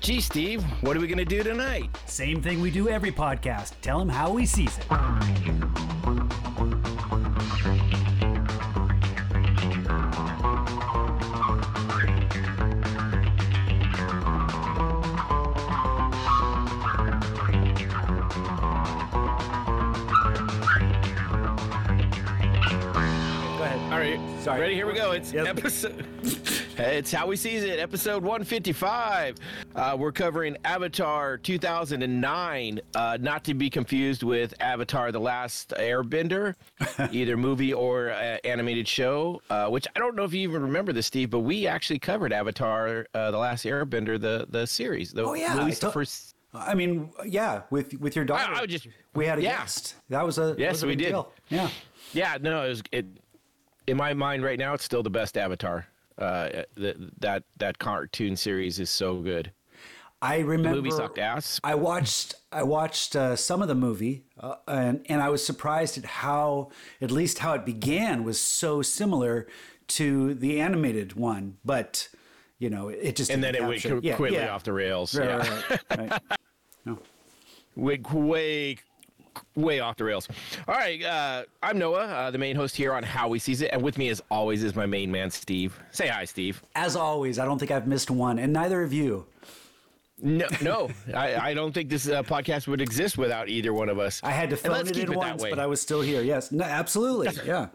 Gee, Steve, what are we going to do tonight? Same thing we do every podcast. Tell him how he sees it. Go ahead. All right. Sorry. Ready? Here we go. It's Yep. episode. it's how we sees it. Episode 155. Uh, we're covering Avatar 2009, uh, not to be confused with Avatar: The Last Airbender, either movie or uh, animated show. Uh, which I don't know if you even remember this, Steve, but we actually covered Avatar: uh, The Last Airbender, the the series. The, Oh, yeah, at I least the first. I mean, yeah, with with your daughter. I- I would just- we had a yeah. guest. That was a Yes, was a we big did. Deal. Yeah. Yeah, no, it was it. In my mind, right now, it's still the best Avatar. Uh, th- that that cartoon series is so good. I remember movie sucked ass. I watched I watched uh, some of the movie, uh, and and I was surprised at how at least how it began was so similar to the animated one, but you know it just and then it went yeah, quickly yeah. off the rails. Right, yeah. right, right, right. No. way, way off the rails. All right, uh, I'm Noah, uh, the main host here on How We Sees It, and with me, as always, is my main man, Steve. Say hi, Steve. As always, I don't think I've missed one, and neither of you. No, no, I, I don't think this uh, podcast would exist without either one of us. I had to phone it in it once, way. but I was still here. Yes, no, absolutely. Yeah,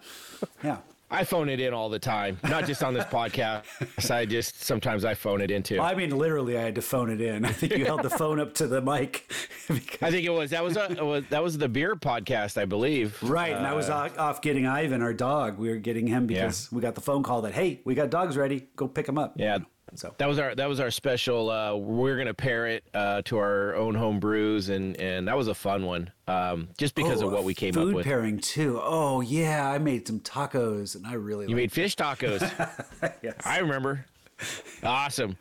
yeah. I phone it in all the time, not just on this podcast. I just sometimes I phone it in too. I mean, literally, I had to phone it in. I think you held the phone up to the mic. because- I think it was that was a was, that was the beer podcast, I believe. Right, and I was Uh, off, off getting Ivan, our dog. We were getting him because we got the phone call that hey, we got dogs ready. Go pick them up. Yeah. So That was our that was our special. Uh, we're gonna pair it uh, to our own home brews, and and that was a fun one. Um, just because Oh, of what we came food up with. pairing too. Oh yeah, I made some tacos, and I really You like made fish tacos. yes. I remember. Awesome.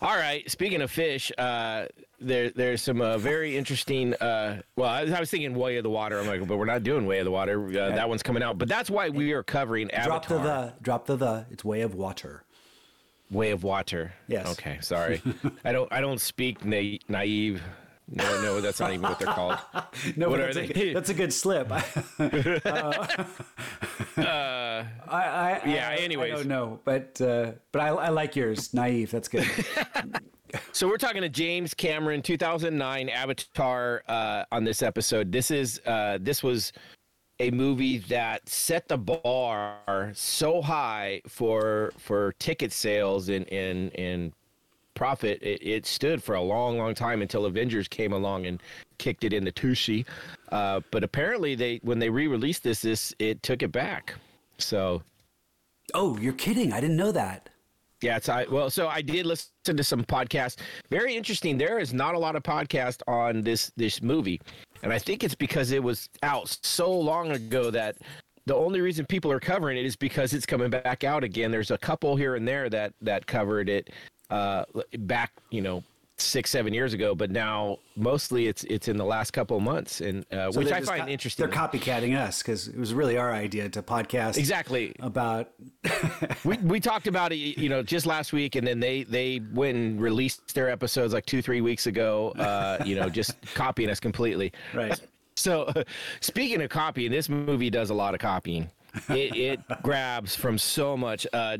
All right. Speaking of fish, uh, there there's some uh, very interesting. Uh, well, I, I was thinking Way of the Water. I'm like, but we're not doing Way of the Water. Uh, That one's coming out. But that's why we are covering drop the the, drop the the. It's way of water. Way of Water. Yes. Okay. Sorry. I don't. I don't speak na- naive. No, no, that's not even what they're called. No, What are that's, they? A, that's a good slip. Uh, I, I, yeah, anyways. I don't know, but uh, but I, I like yours, naive. That's good. So we're talking to James Cameron, 2009 Avatar uh, on this episode. This is uh, this was a movie that set the bar so high for for ticket sales and and and profit. It, it stood for a long, long time until Avengers came along and kicked it into Tushi. Uh, but apparently, they when they re-released this, this it took it back. So oh, you're kidding! I didn't know that. yeah, it's I well, so I did listen to some podcasts. Very interesting. There is not a lot of podcast on this this movie, and I think it's because it was out so long ago that the only reason people are covering it is because it's coming back out again. There's a couple here and there that that covered it uh, back, you know, six seven years ago, but now mostly it's it's in the last couple of months, and uh, So which I find co- interesting. They're copycatting us because it was really our idea to podcast Exactly. about. we we talked about it, you know, just last week, and then they they went and released their episodes like two three weeks ago. Uh, you know, just copying us completely. Right. So, speaking of copying, this movie does a lot of copying. It, it grabs from so much. Uh,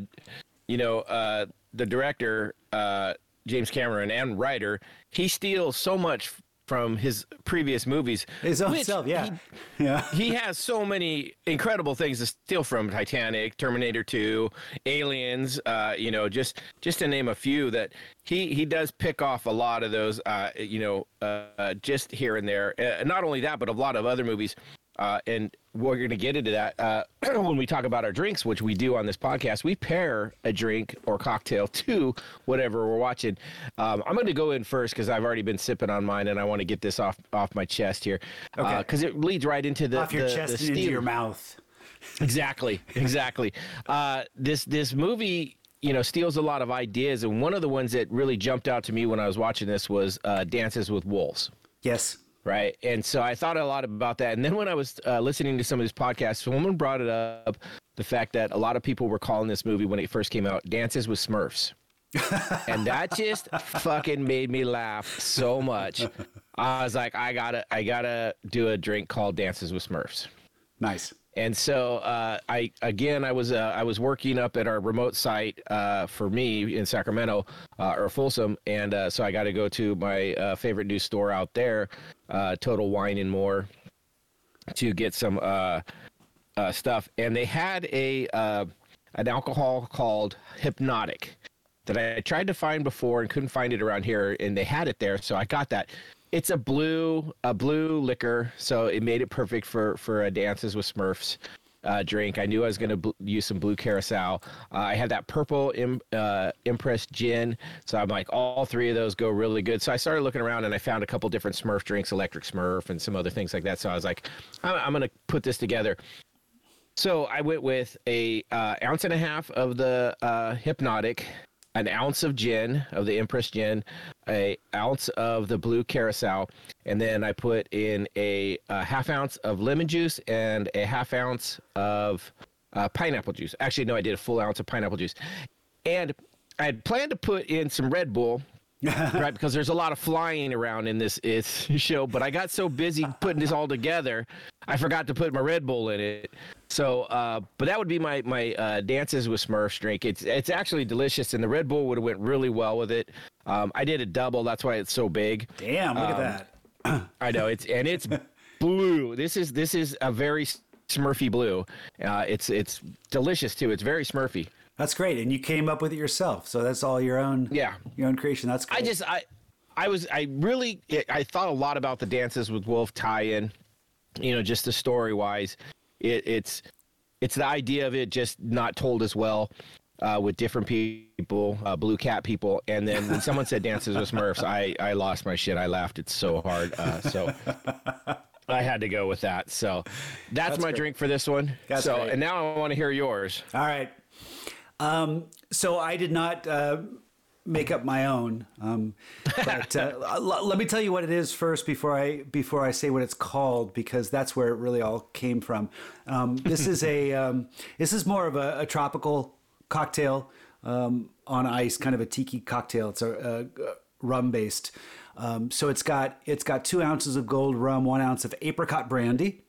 you know, uh, the director uh, James Cameron and writer, he steals so much from his previous movies. His own which self, yeah, he- yeah. he has so many incredible things to steal from Titanic, Terminator 2, Aliens, uh, you know, just just to name a few that he he does pick off a lot of those uh, you know, uh, just here and there. Uh, not only that, but a lot of other movies. Uh, and we're going to get into that uh, when we talk about our drinks, which we do on this podcast. We pair a drink or cocktail to whatever we're watching. Um, I'm going to go in first because I've already been sipping on mine, and I want to get this off off my chest here. Okay. Because it leads right into the Off your the- chest the and into your mouth. Exactly, exactly. uh, this this movie, you know, steals a lot of ideas, and one of the ones that really jumped out to me when I was watching this was uh, Dances with Wolves. Yes. Right. And so I thought a lot about that. And then when I was uh, listening to some of these podcasts, someone brought it up the fact that a lot of people were calling this movie when it first came out Dances with Smurfs. and that just fucking made me laugh so much. I was like, I gotta, I gotta do a drink called Dances with Smurfs. Nice. And so uh, I again I was uh, I was working up at our remote site uh, for me in Sacramento uh, or Folsom, and uh, so I got to go to my uh, favorite new store out there, Total Wine and More, to get some stuff. And they had a an alcohol called Hpnotiq that I tried to find before and couldn't find it around here, and they had it there, so I got that it's a blue a blue liquor, so it made it perfect for for a dances with Smurfs. Uh, drink. I knew I was going to bl- use some blue carousel. Uh, I had that purple Im- uh, Empress gin, so I'm like, all three of those go really good. So I started looking around and I found a couple different Smurf drinks, Electric Smurf, and some other things like that. So I was like, I'm, I'm going to put this together. So I went with a uh, ounce and a half of the uh, Hpnotiq, an ounce of gin of the Empress gin, a ounce of the blue carousel, and then I put in a, a half ounce of lemon juice and a half ounce of uh, pineapple juice. Actually, no, I did a full ounce of pineapple juice, and I had planned to put in some Red Bull. right, because there's a lot of flying around in this it's show, but I got so busy putting this all together, I forgot to put my Red Bull in it. So, uh, but that would be my my uh, dances with Smurfs drink. It's it's actually delicious, and the Red Bull would have went really well with it. Um, I did a double, that's why it's so big. Damn, look um, at that. I know it's and it's blue. This is this is a very Smurfy blue. Uh, it's it's delicious too. It's very Smurfy. That's great, and you came up with it yourself. So that's all your own. Yeah, your own creation. That's. Great. I just I, I was I really I thought a lot about the Dances with Wolf tie-in. You know, just the story wise, it, it's it's the idea of it just not told as well. Uh, with different people, uh, blue cat people, and then when someone said Dances with Smurfs, I, I lost my shit. I laughed. It's so hard. Uh, so I had to go with that. So that's, that's my great. drink for this one. That's so great. and now I want to hear yours. All right. Um, so I did not uh, make up my own, um, but uh, l- let me tell you what it is first before I before I say what it's called because that's where it really all came from. Um, this is a um, this is more of a, a tropical cocktail um, on ice, kind of a tiki cocktail. It's a, a rum based. Um, so it's got it's got two ounces of gold rum, one ounce of apricot brandy.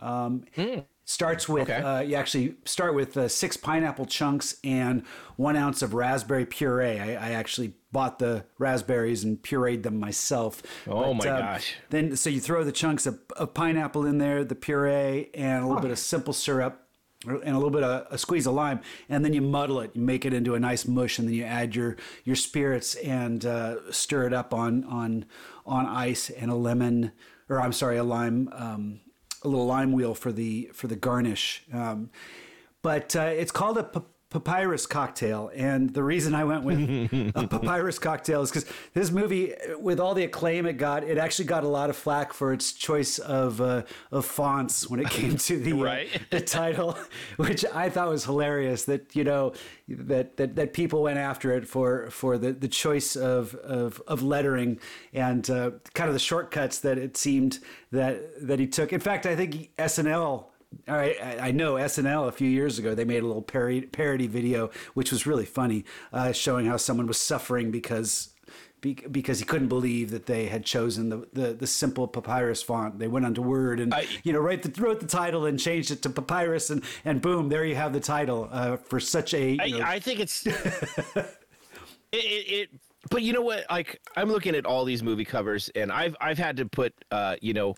Um, mm. Starts with okay. uh, you actually start with uh, six pineapple chunks and one ounce of raspberry puree. I, I actually bought the raspberries and pureed them myself. Oh but, my uh, gosh! Then so you throw the chunks of, of, pineapple in there, the puree, and a little oh. bit of simple syrup and a little bit of a squeeze of lime, and then you muddle it. You make it into a nice mush, and then you add your your spirits and uh, stir it up on on on ice and a lemon, or I'm sorry, a lime um, a little lime wheel for the for the garnish. Um, but uh, it's called a papyrus cocktail. And the reason I went with a papyrus cocktail is because this movie, with all the acclaim it got, it actually got a lot of flack for its choice of uh, of fonts when it came to the uh, right. uh, the title, which I thought was hilarious. That you know that that, that people went after it for for the, the choice of, of of lettering and uh, kind of the shortcuts that it seemed that that he took. In fact, I think SNL all right, I know SNL a few years ago they made a little parody, parody video, which was really funny, uh, showing how someone was suffering because because he couldn't believe that they had chosen the, the, the simple papyrus font. They went onto Word and I, you know wrote the, wrote the title and changed it to papyrus and and boom, there you have the title uh, for such a. I, know, I, think it's it, it, it. But you know what? Like I'm looking at all these movie covers, and I've I've had to put uh, you know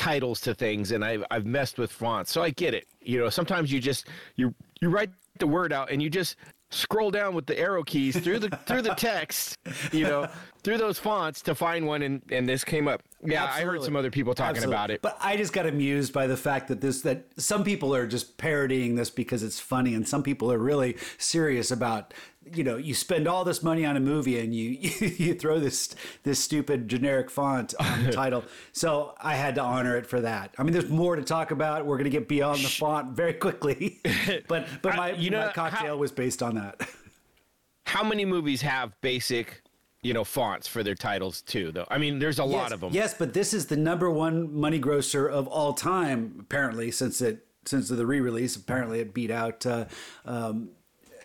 titles to things and I've, I've messed with fonts so i get it you know sometimes you just you you write the word out and you just scroll down with the arrow keys through the through the text you know through those fonts to find one and and this came up yeah Absolutely. i heard some other people talking Absolutely. about it but i just got amused by the fact that this that some people are just parodying this because it's funny and some people are really serious about you know you spend all this money on a movie and you you, throw this this stupid generic font on the title. So i had to honor it for that. I mean there's more to talk about. We're going to get beyond the font very quickly. But but my you know my cocktail how, was based on that. How many movies have basic you know fonts for their titles too though? I mean there's a yes, lot of them yes but this is the number one money grosser of all time apparently since it since the re-release. Apparently it beat out uh, um,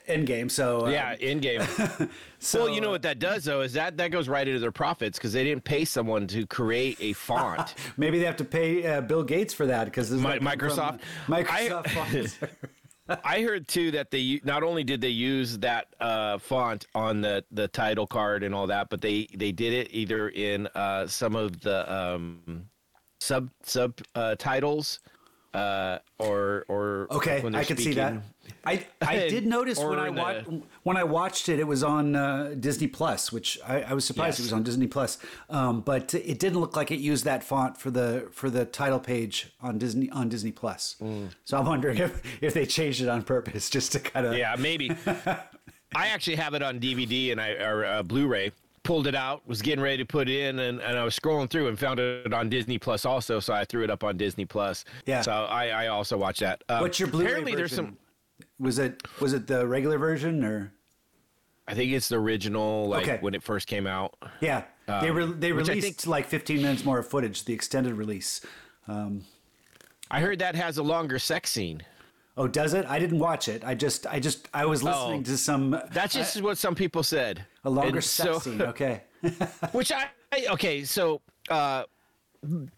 Endgame. So uh, Yeah, in game. So, well, you know what that does though is that that goes right into their profits because they didn't pay someone to create a font. Maybe they have to pay uh, Bill Gates for that because Mi- Microsoft? Microsoft fonts. I heard too that they not only did they use that uh, font on the, the title card and all that, but they, they did it either in uh, some of the um, sub sub uh, titles uh, or or Okay, I can see that. I I did notice when I in wa- the- when I watched it, it was on uh, Disney Plus, which I, I was surprised it was on Disney Plus. Um, but it didn't look like it used that font for the for the title page on Disney on Disney Plus. Mm. So I'm wondering if if they changed it on purpose just to kind of Yeah, maybe. I actually have it on DVD and I or uh, Blu-ray. Pulled it out, was getting ready to put it in, and, and I was scrolling through and found it on Disney Plus also. So I threw it up on Disney Plus. Yeah. So I, I also watched that. Um, What's your Blu-ray Apparently, there's some. Was it was it the regular version or I think it's the original, like Okay. when it first came out. yeah they re- they Um, I released think- like 15 minutes more of footage the extended release. Um, I heard that has a longer sex scene. oh, does it? I didn't watch it. I just I just I was listening Oh. to some That's just what some people said. a longer And sex so- scene. Okay. Which I, I okay, so uh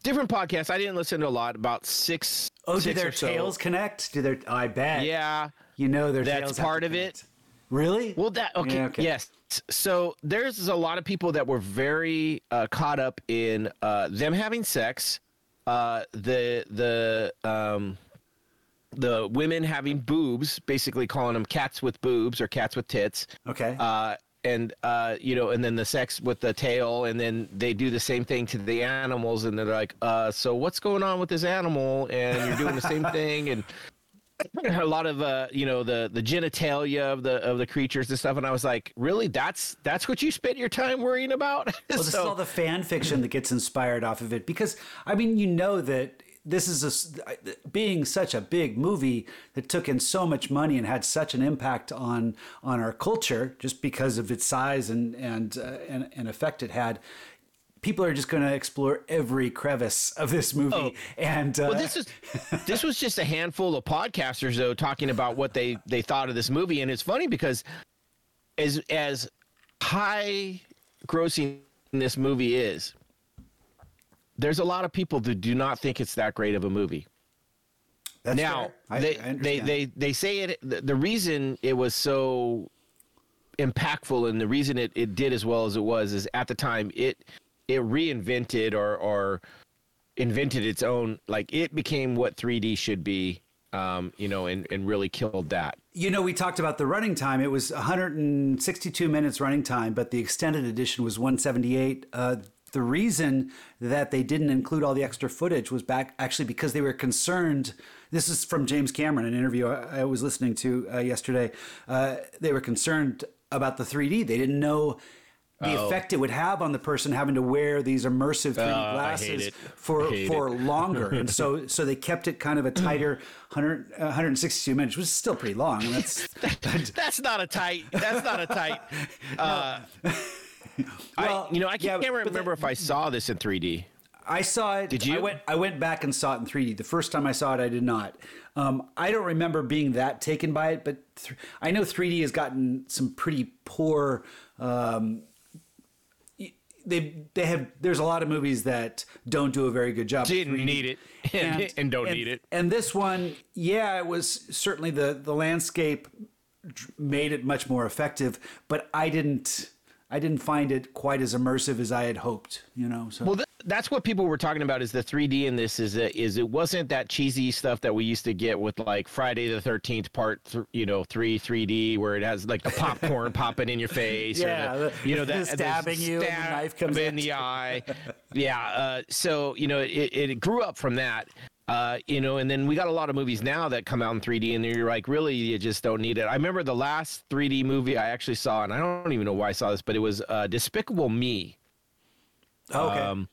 different podcasts. I didn't listen to a lot. About six. Oh, do their or so. tails connect? Do their? I bet. Yeah. You know their That's part of it. Really? Well, that okay, Yeah, okay. Yes. So there's a lot of people that were very uh, caught up in uh, them having sex, uh, the the um, the women having boobs, basically calling them cats with boobs or cats with tits. Okay. Uh, and uh, you know, and then the sex with the tail, and then they do the same thing to the animals, and they're like, uh, "So what's going on with this animal?" And you're doing the same thing, and a lot of uh, you know, the the genitalia of the of the creatures and stuff. And I was like, "Really? That's that's what you spent your time worrying about?" well, this is all the fan fiction that gets inspired off of it because I mean, you know that this is a being such a big movie that took in so much money and had such an impact on on our culture just because of its size and and uh, and, and effect it had. People are just going to explore every crevice of this movie, Oh. and uh, well, this is this was just a handful of podcasters though talking about what they they thought of this movie, and it's funny because as as high grossing this movie is, there's a lot of people that do not think it's that great of a movie. that's now. I- they, I they they they say it the, the reason it was so impactful and the reason it, it did as well as it was is at the time it it reinvented or or invented its own like it became what 3D should be um you know and and really killed that You know, we talked about the running time. It was 162 minutes running time, but the extended edition was 178. Uh, the reason that they didn't include all the extra footage was back actually because they were concerned. This is from James Cameron, an interview I, was listening to uh, yesterday. Uh, they were concerned about the 3D. They didn't know the Oh. effect it would have on the person having to wear these immersive 3D Uh, glasses for for it. longer, and so so they kept it kind of a tighter 100, uh, 162 minutes, which is still pretty long. That's that's not a tight that's not a tight uh Well, I, you know I yeah, can't remember if I saw this in 3D I saw it. Did you? I went. I went back and saw it in 3D. The first time I saw it, I did not. Um, I don't remember being that taken by it, but th- I know 3D has gotten some pretty poor. Um, they they have. There's a lot of movies that don't do a very good job. didn't 3D. need it and, and don't need it And this one, yeah, it was certainly the the landscape made it much more effective, but I didn't. I didn't find it quite as immersive as I had hoped. You know. So Well, th- that's what people were talking about. Is the 3D in this is that is it wasn't that cheesy stuff that we used to get with like Friday the 13th part, th- you know, three 3D where it has like the popcorn popping in your face, Yeah, or the, you know that stabbing you and the knife comes in the eye. yeah. Uh, so you know, it, it grew up from that. Uh, you know, and then we got a lot of movies now that come out in 3D, and you're like, really, you just don't need it. I remember the last 3D movie I actually saw, and I don't even know why I saw this, but it was uh, Despicable Me. okay. Um,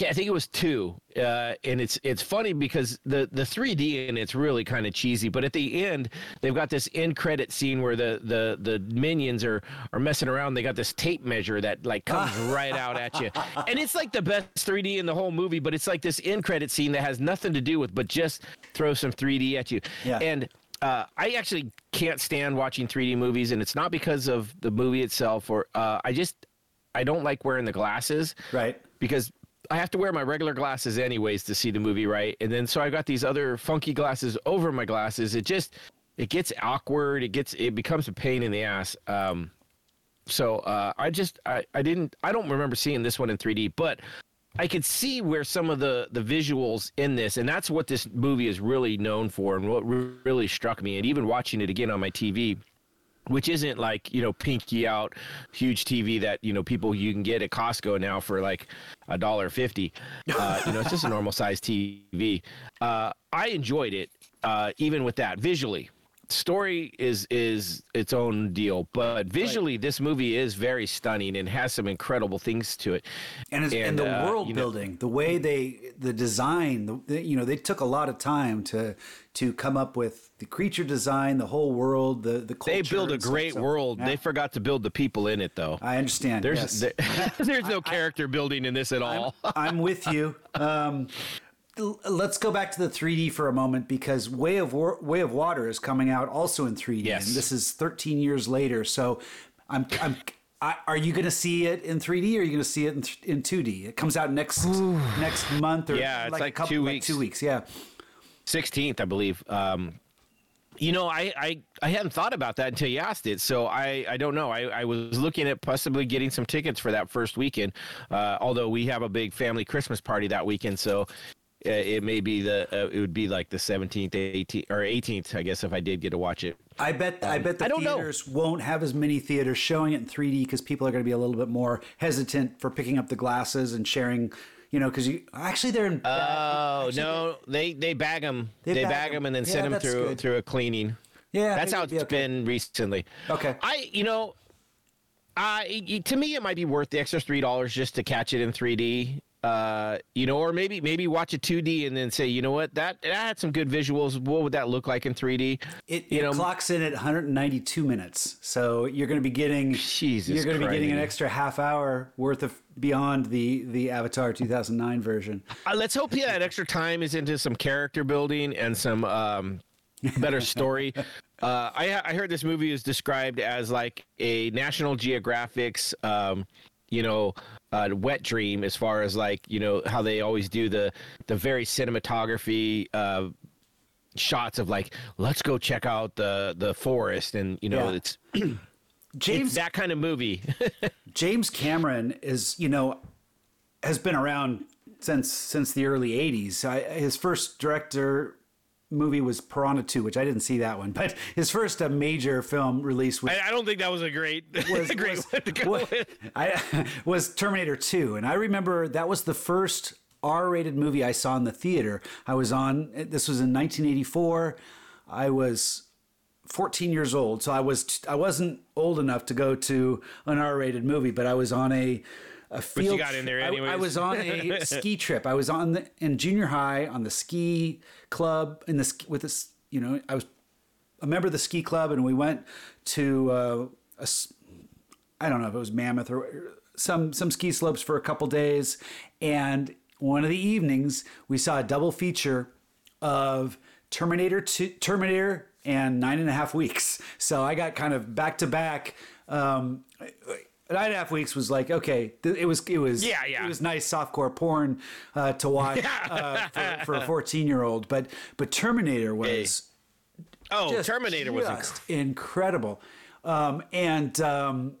I, I think it was two, uh, and it's it's funny because the the 3D and it's really kind of cheesy, but at the end they've got this end credit scene where the the the minions are are messing around. They got this tape measure that like comes right out at you, and it's like the best 3D in the whole movie. But it's like this end credit scene that has nothing to do with, but just throw some 3D at you. Yeah. And uh, I actually can't stand watching 3D movies, and it's not because of the movie itself, or uh, I just I don't like wearing the glasses, Right. Because I have to wear my regular glasses anyways to see the movie, right? And then so I got these other funky glasses over my glasses. It just it gets awkward. It gets it becomes a pain in the ass. Um, so uh, I just I, I didn't I don't remember seeing this one in 3D, but I could see where some of the the visuals in this, and that's what this movie is really known for, and what re- really struck me. And even watching it again on my TV, which isn't like you know pinky out huge TV that you know people you can get at Costco now for like a dollar fifty. Uh, you know, it's just a normal size TV. Uh, I enjoyed it, uh, even with that visually. Story is is its own deal, but visually, this movie is very stunning and has some incredible things to it. and, it's, and, And, the uh, world you know- building, the way they, the design, the, the- you know, they took a lot of time to to come up with the creature design, the whole world, the the culture. They build a stuff. great So, world. yeah, They forgot to build the people in it, though. I understand. There's yes. there- there's no character building in this at all. I'm with you. Um, let's go back to the 3D for a moment because Way of War- Way of Water is coming out also in 3D, Yes. and this is 13 years later. So, I'm, I'm I, are you going to see it in 3D or are you going to see it in, th- in 2D? It comes out next next month or Yeah, it's a like couple, two like weeks. two weeks. Yeah. 16th, I believe. Um, you know, I, I, I hadn't thought about that until you asked it. So I, I don't know. I, I was looking at possibly getting some tickets for that first weekend. Uh, although we have a big family Christmas party that weekend. So it may be the, uh, it would be like the 17th, 18th, or 18th, I guess, if I did get to watch it. I bet I bet the I don't know. theaters won't have as many theaters showing it in 3D because people are going to be a little bit more hesitant for picking up the glasses and sharing. You know, because you actually they're in. Oh, no. They, they bag them. They They, bag bag 'em. them and then Yeah, send them through, good. through a cleaning. yeah, That's how it's be okay. been recently. Okay. I, you know, I to me it might be worth the extra three dollars just to catch it in 3D. Uh, you know, or maybe maybe watch a 2D and then say, you know what, that that had some good visuals. What would that look like in 3D? It, you it know, clocks in at 192 minutes, so you're going to be getting Jesus you're going to be getting an extra half hour worth of beyond the the Avatar 2009 version. Uh, let's hope yeah, that extra time is into some character building and some um, better story. Uh, I, I heard this movie is described as like a National Geographic's, um, you know, uh, wet dream as far as like you know how they always do the the very cinematography. Uh, shots of like let's go check out the the forest and you know Yeah. it's James it's that kind of movie James Cameron is you know has been around since since the early 80s. I, his first director movie was Piranha 2, which I didn't see that one, but his first uh, major film release was I, I don't think that was a great was, a great was- one to go was-. I, was Terminator 2. And I remember that was the first R rated movie I saw in the theater. I was on, this was in 1984. I was 14 years old. So I, was, I wasn't old enough to go to an R rated movie, but I was on a, a field. got in there I- I, was on a ski trip. I was on the, in junior high on the ski club in the, with this, you know, I was a member of the ski club and we went to uh, a I don't know if it was Mammoth or some some ski slopes for a couple days, and one of the evenings we saw a double feature of Terminator 2, Terminator and Nine and a Half Weeks. So I got kind of back to back. Um, Nine and a half weeks was like okay. th- It was it was Yeah, yeah. It was nice softcore porn uh, to watch uh, for, for a fourteen year old, but but Terminator was Oh, just- Terminator was incredible. incredible. Um, and um,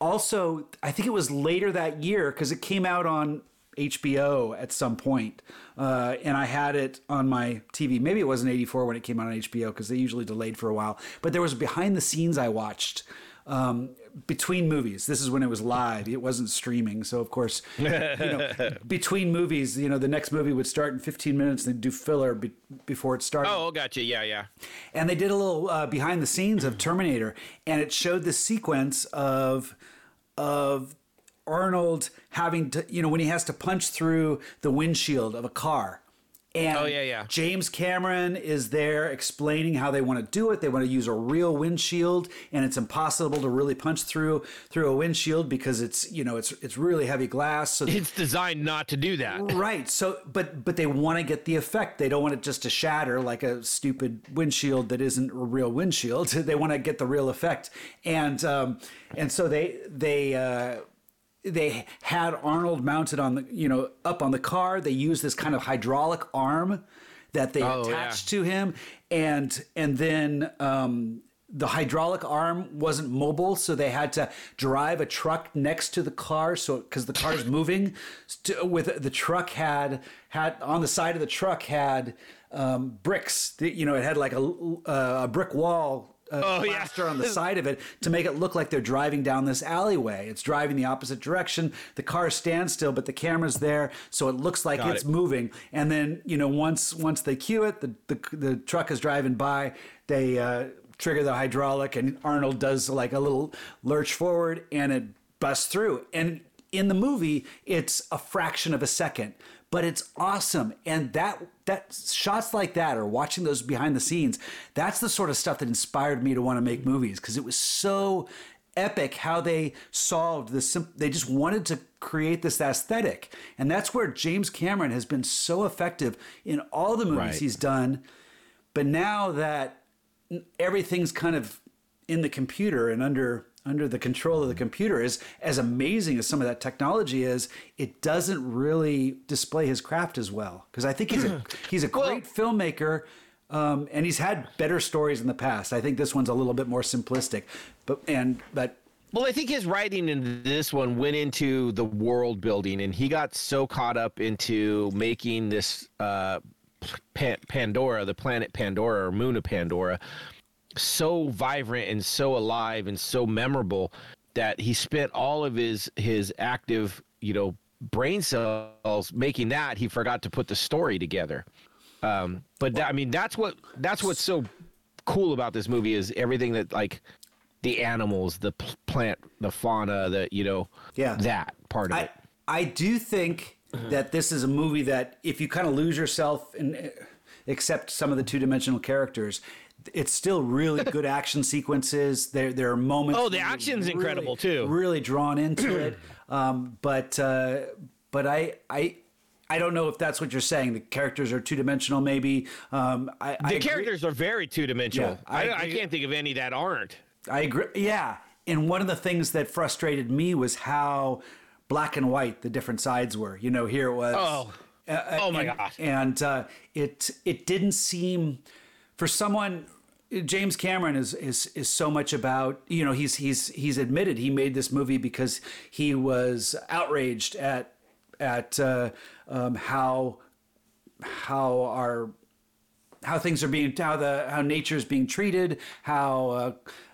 also, I think it was later that year because it came out on HBO at some point, uh, and I had it on my TV. Maybe it wasn't '84 when it came out on HBO because they usually delayed for a while. But there was behind the scenes I watched. Um, between movies, this is when it was live. It wasn't streaming, so of course, you know, between movies, you know, the next movie would start in 15 minutes, and they'd do filler be- before it started Oh, gotcha. Yeah, yeah. and they did a little uh, behind the scenes of Terminator, and it showed the sequence of of Arnold having to, you know, when he has to punch through the windshield of a car, And Oh, yeah, yeah. James Cameron is there explaining how they want to do it. They want to use a real windshield, and it's impossible to really punch through through a windshield because it's you know it's it's really heavy glass. So It's designed not to do that. right. So but but they want to get the effect. They don't want it just to shatter like a stupid windshield that isn't a real windshield. They want to get the real effect, and um, and so they they. Uh, they had Arnold mounted on the, you know, up on the car. They used this kind of hydraulic arm that they Oh, attached to him, and and then um, the hydraulic arm wasn't mobile, so they had to drive a truck next to the car, so because the car is moving. To, with the truck had had on the side of the truck had um, bricks. You know, it had like a, a brick wall uh, Oh, yeah. on the side of it to make it look like they're driving down this alleyway. It's driving the opposite direction. The car stands still, but the camera's there, so it looks like Got it's it. moving. And then you know once once they cue it, the the, the truck is driving by. They uh, trigger the hydraulic, and Arnold does like a little lurch forward, and it busts through. And in the movie, it's a fraction of a second, but it's awesome. And that that shots like that, or watching those behind the scenes, that's the sort of stuff that inspired me to want to make movies because it was so epic how they solved this. They just wanted to create this aesthetic, and that's where James Cameron has been so effective in all the movies Right. he's done. But now that everything's kind of in the computer and under under the control of the computer is as amazing as some of that technology is it doesn't really display his craft as well. Because i think he's a he's a great filmmaker um, and he's had better stories in the past. I think this one's a little bit more simplistic but and but Well, I think his writing in this one went into the world building, and he got so caught up into making this uh, Pan- Pandora, the planet Pandora or moon of Pandora, so vibrant and so alive and so memorable that he spent all of his his active, you know, brain cells making that. He forgot to put the story together. Um, but that, I mean, that's what that's what's so cool about this movie is everything that like the animals, the p- plant, the fauna, the you know, Yeah. that part of I it. I do think that this is a movie that if you kind of lose yourself and uh, accept some of the two dimensional characters, it's still really good action sequences. There there are moments. Oh, the action's really- incredible, too. Really drawn into it, um, but uh, but I I. I don't know if that's what you're saying. The characters are two dimensional, maybe. Um, I, I The agree- characters are very two dimensional. Yeah, I I, I, can't think of any that aren't. I agree. Yeah. And one of the things that frustrated me was how black and white the different sides were. You know, here it was. Oh. uh, Oh, my and, gosh. And uh, it it didn't seem for someone. James Cameron is is is so much about you know he's he's he's admitted he made this movie because he was outraged at at uh, um, how how our how things are being how the how nature is being treated how uh,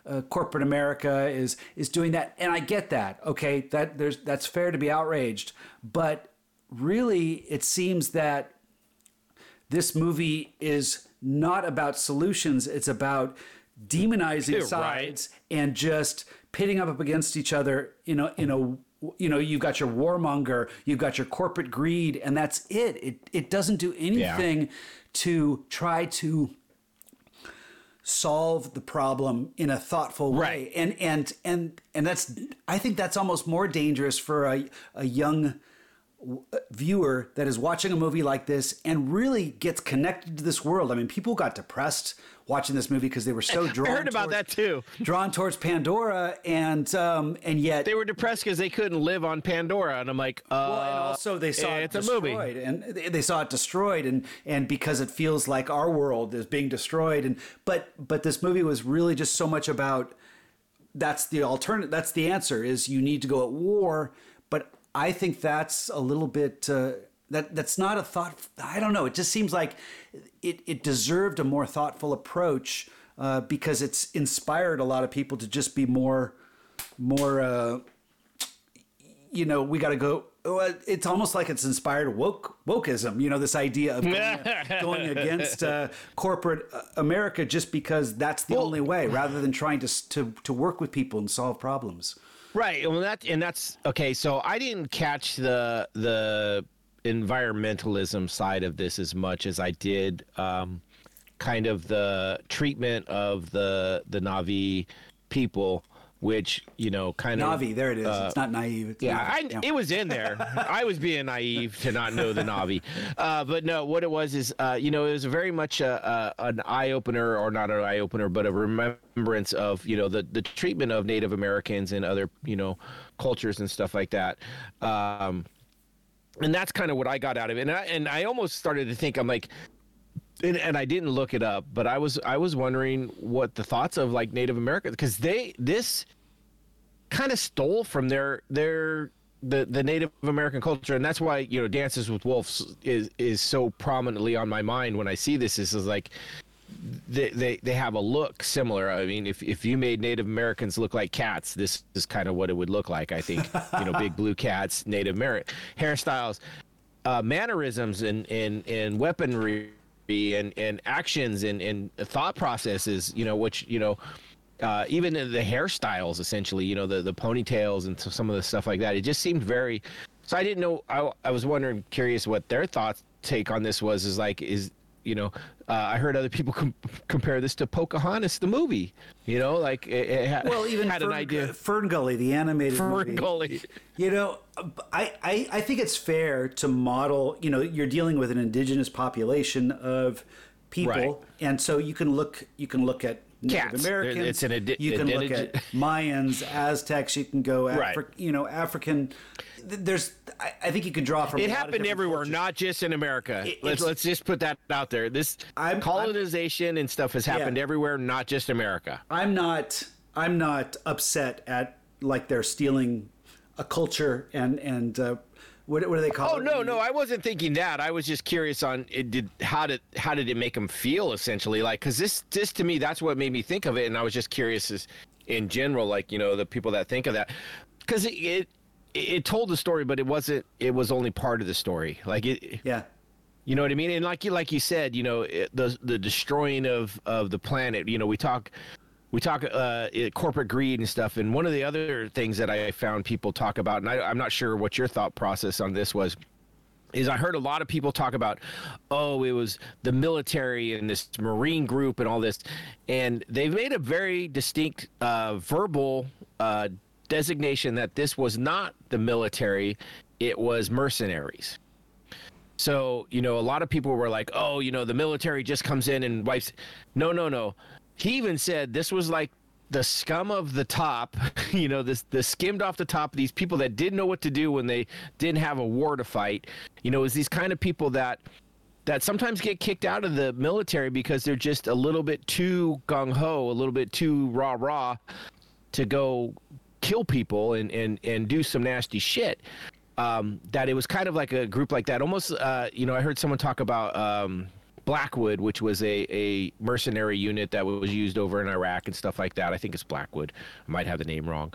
uh, corporate america is is doing that and i get that okay that there's that's fair to be outraged but really it seems that this movie is not about solutions it's about demonizing You're right. sides and just pitting up against each other in a in a you know you've got your warmonger you've got your corporate greed and that's it it it doesn't do anything to try to solve the problem in a thoughtful way Right. and and and and that's i think that's almost more dangerous for a, a young viewer that is watching a movie like this and really gets connected to this world. I mean, people got depressed watching this movie because they were so drawn. I heard about towards- that too. Drawn towards Pandora, and um, and yet They were depressed because they couldn't live on Pandora, and I'm like, uh, well, and also they saw it's it a movie. destroyed, and they, saw it destroyed, and and because it feels like our world is being destroyed, and but but this movie was really just so much about that's the alternative. That's the answer is you need to go at war, I think that's a little bit. Uh, that that's not a thought. I don't know. It just seems like it it deserved a more thoughtful approach uh, because it's inspired a lot of people to just be more more. Uh, you know, we got to go. It's almost like it's inspired woke wokeism. You know, this idea of going, going against uh, corporate uh, America just because that's the only way, rather than trying to to to work with people and solve problems. Right. Well, that and that's okay. So I didn't catch the the environmentalism side of this as much as I did um, kind of the treatment of the the Navi people, which you know kind of Navi, there it is. it's not naive. It's yeah. I, it was in there. I was being naive to not know the Navi, uh, but no. What it was is, uh, you know, it was very much a, a, an eye opener, or not an eye opener, but a remembrance of you know the the treatment of Native Americans and other you know cultures and stuff like that. Um, and that's kind of what I got out of it. And I, and I almost started to think, I'm like, and, and I didn't look it up, but I was I was wondering what the thoughts of like Native Americans because they this kind of stole from their their the the Native American culture, and that's why you know Dances with Wolves is is so prominently on my mind when I see this. Is, is like they, they they have a look similar. I mean, if if you made Native Americans look like cats, this is kind of what it would look like. I think you know, big blue cats, Native American hairstyles, uh, mannerisms, and and and weaponry and and actions and and thought processes. You know, which you know. Uh, even the hairstyles, essentially, you know, the, the ponytails and some of the stuff like that, it just seemed very. So I didn't know. I, I was wondering, curious, what their thoughts take on this was. Is like, is you know, uh, I heard other people com- compare this to Pocahontas, the movie. You know, like it, it ha- Well, even had Fern, an idea. Fern Gully, the animated Fern movie. Gully. You know, I, I, I think it's fair to model, you know, you're dealing with an indigenous population of people. Right. And so you can look you can look at Native Cats. Americans. It's an indi- you can look at Mayans, Aztecs, you can go Afri- Right. you know, African there's I, I think you can draw from It happened everywhere, cultures. not just in America. It- let's let's just put that out there. This I'm- colonization and stuff has happened Yeah. everywhere, not just America. I'm not I'm not upset at like they're stealing a culture and and uh, what, what do they call Oh it? no, no, I wasn't thinking that. I was just curious on it did how did how did it make them feel essentially like cuz this this to me that's what made me think of it and I was just curious as in general like, you know, the people that think of that cuz it, it it told the story but it wasn't it was only part of the story. Like it Yeah. you know what I mean? And like you like you said, you know, it, the the destroying of of the planet. You know, we talk we talk uh, corporate greed and stuff. And one of the other things that I found people talk about, and I, I'm not sure what your thought process on this was. Is I heard a lot of people talk about, oh, it was the military and this Marine group and all this, and they've made a very distinct uh, verbal uh, designation that this was not the military, it was mercenaries. So, you know, a lot of people were like, oh, you know, the military just comes in and wipes. No, no, no. He even said this was like the scum of the top, you know, this the skimmed off the top of these people that didn't know what to do when they didn't have a war to fight. You know, was these kind of people that that sometimes get kicked out of the military because they're just a little bit too gung ho, a little bit too rah rah to go kill people and and and do some nasty shit. Um, that it was kind of like a group like that. Almost, uh, you know, I heard someone talk about um, Blackwood, which was a, a mercenary unit that was used over in Iraq and stuff like that. I think it's Blackwood. I might have the name wrong,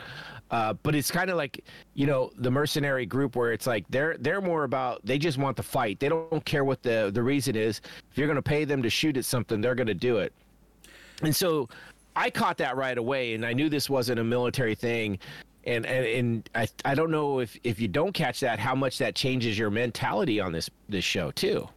uh, but it's kind of like you know the mercenary group where it's like they're they're more about they just want the fight. They don't care what the the reason is. If you're going to pay them to shoot at something, they're going to do it. And so I caught that right away, and I knew this wasn't a military thing. And and, and I, I don't know if, if you don't catch that, how much that changes your mentality on this this show too.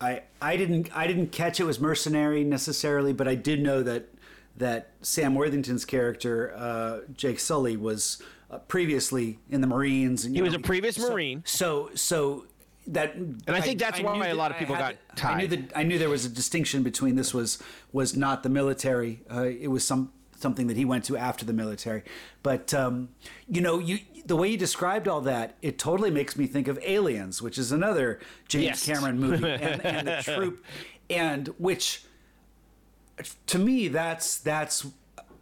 I I didn't I didn't catch it was mercenary necessarily, but I did know that that Sam Worthington's character uh, Jake Sully was uh, previously in the Marines, and you He was know, a previous so- Marine. So so that and I think that's why knew a lot of people had got to- I knew tied. that I knew there was a distinction between this was was not the military. Uh, it was some something that he went to after the military. But um, you know, you the way you described all that, it totally makes me think of Aliens, which is another James Yes. Cameron movie, and, and the troop, and which to me that's that's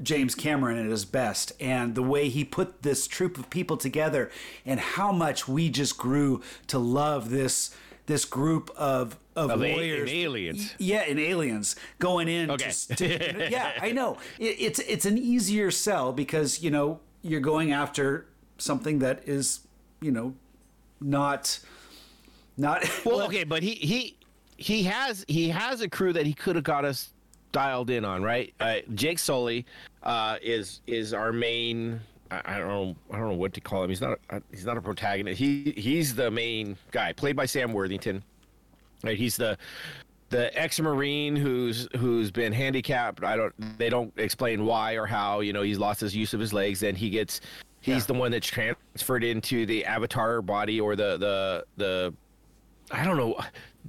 James Cameron at his best and the way he put this troop of people together and how much we just grew to love this this group of of, Of a- Aliens. yeah in aliens going in Okay. just to- yeah I know it, it's it's an easier sell because you know you're going after something that is you know not not Well, okay, but he he he has he has a crew that he could have got us dialed in on, right? Uh, Jake Sully uh, is is our main I, don't know I don't know what to call him. He's not a, he's not a protagonist. He he's the main guy, played by Sam Worthington. Right, he's the the ex-marine who's who's been handicapped. I don't they don't explain why or how. You know, he's lost his use of his legs, and he gets he's Yeah. the one that's transferred into the avatar body or the the the I don't know.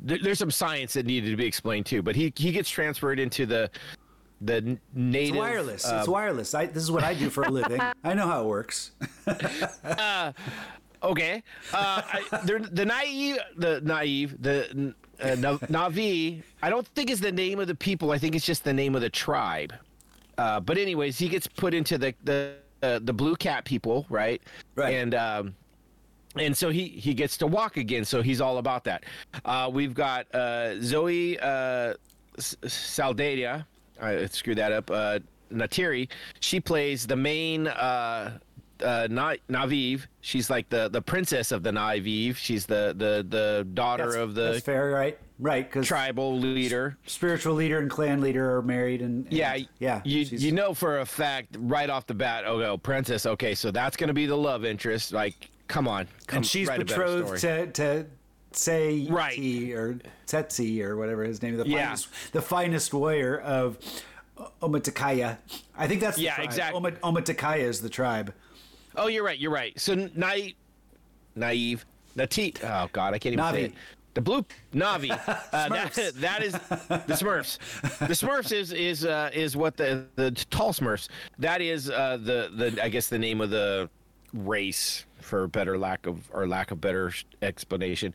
There's some science that needed to be explained too, but he he gets transferred into the the native It's wireless. uh, it's wireless. I, this is what I do for a living. I know how it works. Okay. Uh, I, the naive, the naive, the uh, Navi. I don't think is the name of the people. I think it's just the name of the tribe. Uh, but anyways, he gets put into the the uh, the blue cat people, right? Right. And um, and so he he gets to walk again. So he's all about that. Uh, we've got uh, Zoe uh, S-. I screwed that up. Uh, Natiri. She plays the main. Uh, uh, Na- Naviv. She's like the the princess of the Naviv. She's the the the daughter That's, of that's the fair, right? Right, because tribal leader. spiritual leader and clan leader are married, and, and- Yeah, yeah. You she's- you know for a fact right off the bat. Oh, no, princess. Okay, so that's gonna be the love interest. Like, come on, come and she's betrothed to to say Right. or Tetsi or whatever his name is. The Yeah. finest, the finest warrior of Omaticaya. I think that's the Yeah, tribe. exactly. Oma, Omaticaya is the tribe. Oh, you're right. You're right. So naive, naive, Nati. Oh God, I can't even say Na'vi. it. The blue Na'vi. Uh, that, that is the Smurfs. The Smurfs is is uh, is what the the tall Smurfs. That is uh, the the I guess the name of the race for better lack of or lack of better explanation.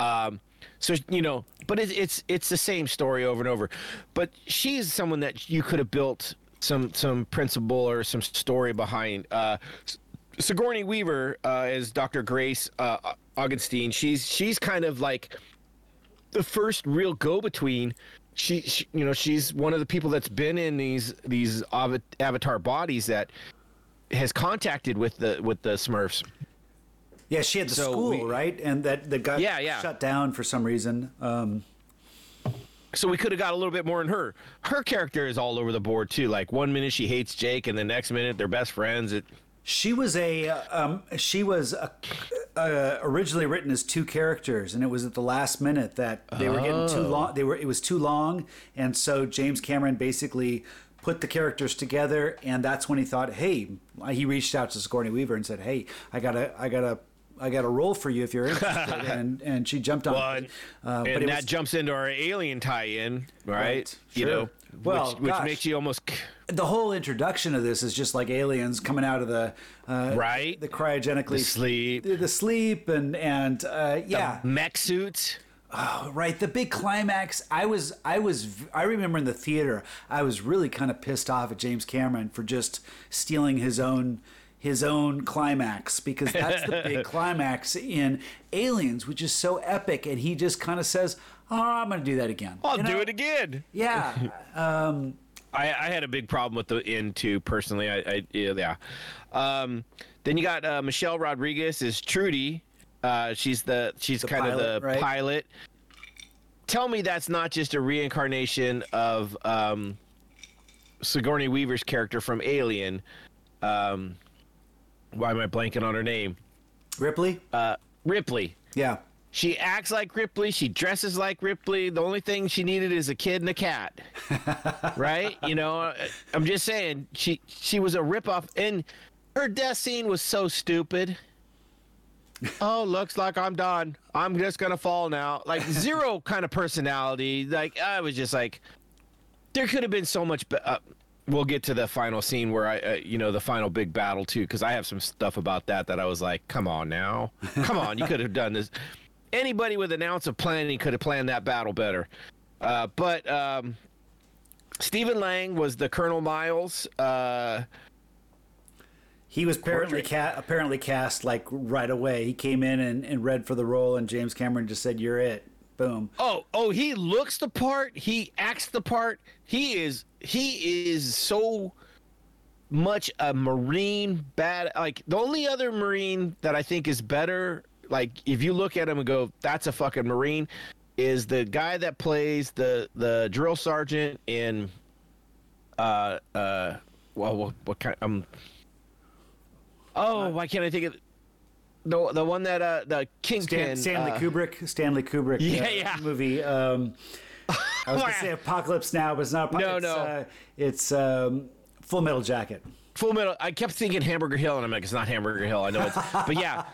Um, so you know, but it's it's it's the same story over and over. But she's someone that you could have built some some principle or some story behind. Uh, Sigourney Weaver uh, is Dr. Grace uh, Augustine. She's she's kind of like the first real go-between. She, she, you know, she's one of the people that's been in these these av- avatar bodies that has contacted with the with the Smurfs. Yeah, she had the So school, we- right? And that that got Yeah, yeah. shut down for some reason. Um, So we could have got a little bit more in her. Her character is all over the board too. Like one minute she hates Jake, and the next minute they're best friends. It, She was a um, she was a, uh, originally written as two characters, and it was at the last minute that they were getting too long. They were it was too long, and so James Cameron basically put the characters together, and that's when he thought, hey, he reached out to Sigourney Weaver and said, hey, I gotta I gotta. I got a role for you if you're interested, and and she jumped on. Well, Uh, and that was- jumps into our alien tie-in, right? Right, You know, Well, which, which makes you almost the whole introduction of this is just like aliens coming out of the uh, Right. the cryogenically The sleep. the, the sleep and and uh, yeah mech suits. right the big climax i was i was i remember in the theater i was really kind of pissed off at james cameron for just stealing his own his own climax because that's the big climax in aliens which is so epic and he just kind of says oh i'm gonna do that again I'll You do know? it again. yeah um I, I had a big problem with the end too, personally. I, I yeah. yeah. Um, then you got uh, Michelle Rodriguez is Trudy. Uh, she's the she's kind of the right? pilot. Tell me that's not just a reincarnation of um, Sigourney Weaver's character from Alien. Um, why am I blanking on her name? ripley Uh, Ripley. yeah She acts like Ripley. She dresses like Ripley. The only thing she needed is a kid and a cat, right? You know, I'm just saying she she was a ripoff, and her death scene was so stupid. Oh, looks like I'm done. I'm just gonna fall now. Like zero kind of personality. Like I was just like, there could have been so much. Be- uh, we'll get to the final scene where I, uh, you know, the final big battle too, because I have some stuff about that that I was like, come on now, come on, you could have done this. Anybody with an ounce of planning could have planned that battle better. Uh, but um, Stephen Lang was the Colonel Miles. Uh, He was apparently ca- apparently cast like right away. He came in and, and read for the role, and James Cameron just said, "You're it." Boom. Oh, oh, he looks the part. He acts the part. He is he is so much a marine bad like the only other marine that I think is better like if you look at him and go that's a fucking marine is the guy that plays the the drill sergeant in uh uh well what, what kind um Oh, why can't I think of the the one that uh the Kingpin Stan, Stanley uh, Kubrick, Stanley Kubrick, Yeah, uh, yeah. movie. Um, I was gonna say Apocalypse Now, but it's not. No, it's, no. Uh, it's um, Full Metal Jacket. Full Metal. I kept thinking Hamburger Hill, and I'm like, it's not Hamburger Hill. I know it's, but yeah.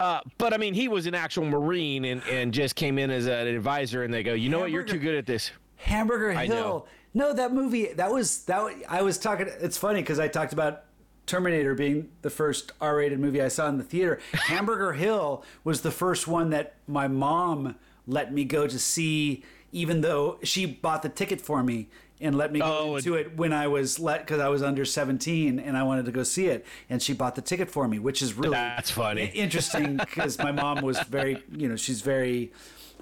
Uh, but I mean, he was an actual Marine and, and just came in as an advisor, and they go, you know what, you're too good at this. Hamburger I Hill. know. No, that movie. That was that. I was talking. It's funny because I talked about Terminator being the first R-rated movie I saw in the theater. Hamburger Hill was the first one that my mom let me go to see, even though she bought the ticket for me and let me go Oh, to it when I was let because I was under 17 and I wanted to go see it, and she bought the ticket for me, which is really That's funny. interesting because my mom was very, you know, she's very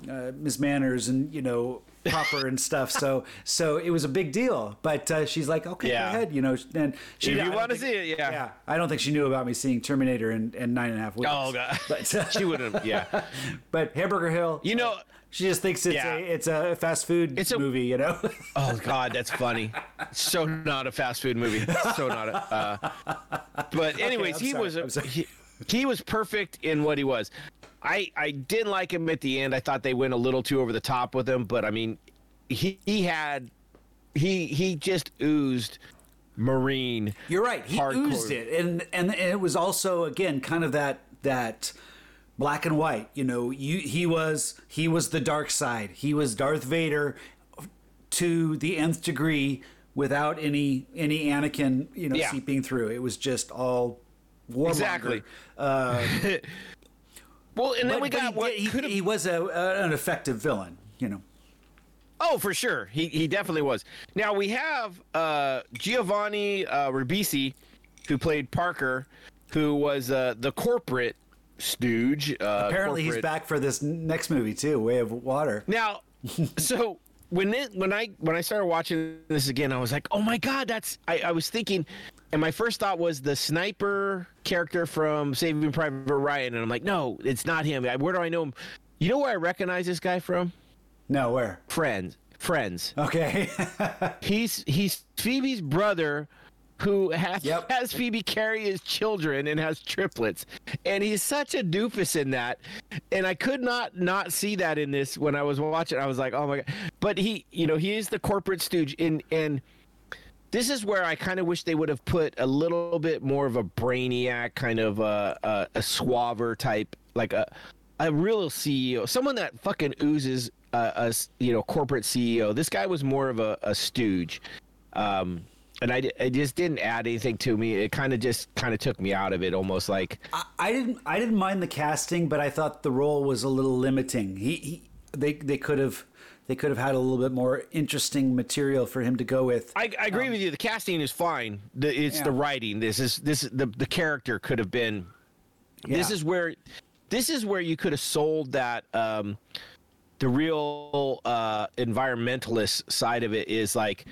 uh, Miss Manners and you know proper and stuff. So so it was a big deal. But uh, she's like, okay, Yeah. go ahead, you know. And she, If you wanna see it, yeah. yeah. I don't think she knew about me seeing Terminator and, and nine and a half weeks. Oh god, But uh, she wouldn't. Yeah, but Hamburger Hill, you know. she just thinks it's Yeah. a it's a fast food It's a- movie, you know. Oh God, that's funny. So not a fast food movie. So not a. Uh, but anyways, I'm he sorry, was he was perfect in what he was. I I didn't like him at the end. I thought they went a little too over the top with him. But I mean, he he had he he just oozed marine. You're right. He Hardcore. oozed it, and and it was also again kind of that that black and white. You know, you he was he was the dark side. He was Darth Vader to the nth degree without any any Anakin you know Yeah. seeping through. It was just all warmonger. Exactly. Uh, Well, and then but- we got he, what he, he was a, a, an effective villain. You know. Oh, for sure. He he definitely was. Now we have uh, Giovanni uh, Ribisi, who played Parker, who was uh, the corporate stooge. Uh, Apparently, he's back for this next movie too. Way of Water. Now, so when it, when I when I started watching this again, I was like, oh my god, that's. I, I was thinking, and my first thought was the sniper character from Saving Private Ryan, and I'm like, no, it's not him. Where do I know him? You know where I recognize this guy from? No, where? Friends. Friends. Okay. He's he's Phoebe's brother who has, Yep. has Phoebe carry his children and has triplets. And he's such a doofus in that. And I could not not see that in this when I was watching. I was like, "Oh my god." But he, you know, he is the corporate stooge in and this is where I kind of wish they would have put a little bit more of a brainiac kind of a a, a suaver type like a a real CEO, someone that fucking oozes uh, a you know corporate CEO. This guy was more of a, a stooge, um, and I, it just didn't add anything to me. It kind of just kind of took me out of it, almost like I, I didn't I didn't mind the casting, but I thought the role was a little limiting. He, he they they could have they could have had a little bit more interesting material for him to go with. I, I agree with you. The casting is fine. The, it's Yeah. the writing. This is this the the character could have been. This is where, this is where you could have sold that. Um, the real uh, environmentalist side of it is like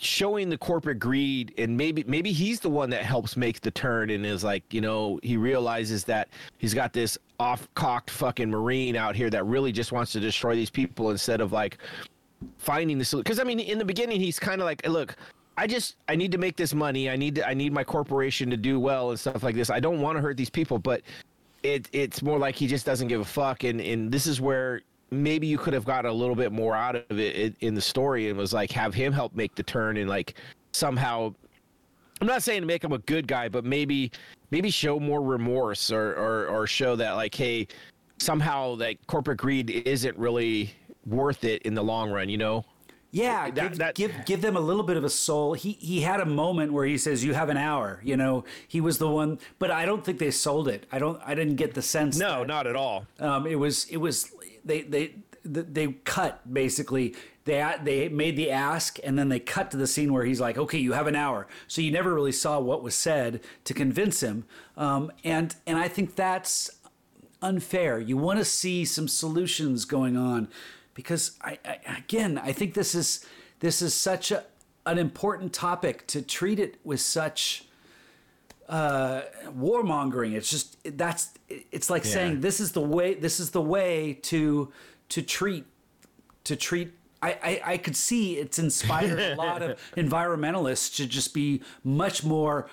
showing the corporate greed and maybe maybe he's the one that helps make the turn and is like you know he realizes that he's got this off-cocked fucking marine out here that really just wants to destroy these people instead of like finding the solution because i mean in the beginning he's kind of like look i just i need to make this money. I need to i need my corporation to do well and stuff like this. I don't want to hurt these people but it it's more like he just doesn't give a fuck and and this is where maybe you could have got a little bit more out of it in, the story and was like have him help make the turn and like somehow I'm not saying to make him a good guy, but maybe maybe show more remorse or or, or show that like, hey, somehow that corporate greed isn't really worth it in the long run, you know? Yeah, That- give, that- give give them a little bit of a soul. He he had a moment where he says, "You have an hour." You know, he was the one, but I don't think they sold it. I don't. I didn't get the sense. No, that, not at all. Um, it was it was they they they cut basically. They they made the ask and then they cut to the scene where he's like, "Okay, you have an hour." So you never really saw what was said to convince him. Um, and and I think that's unfair. You want to see some solutions going on because I, I again I think this is this is such a an important topic to treat it with such uh, warmongering. It's just that's it's like saying this is the way this is the way to to treat to treat. I, I, I could see it's inspired a lot of environmentalists to just be much more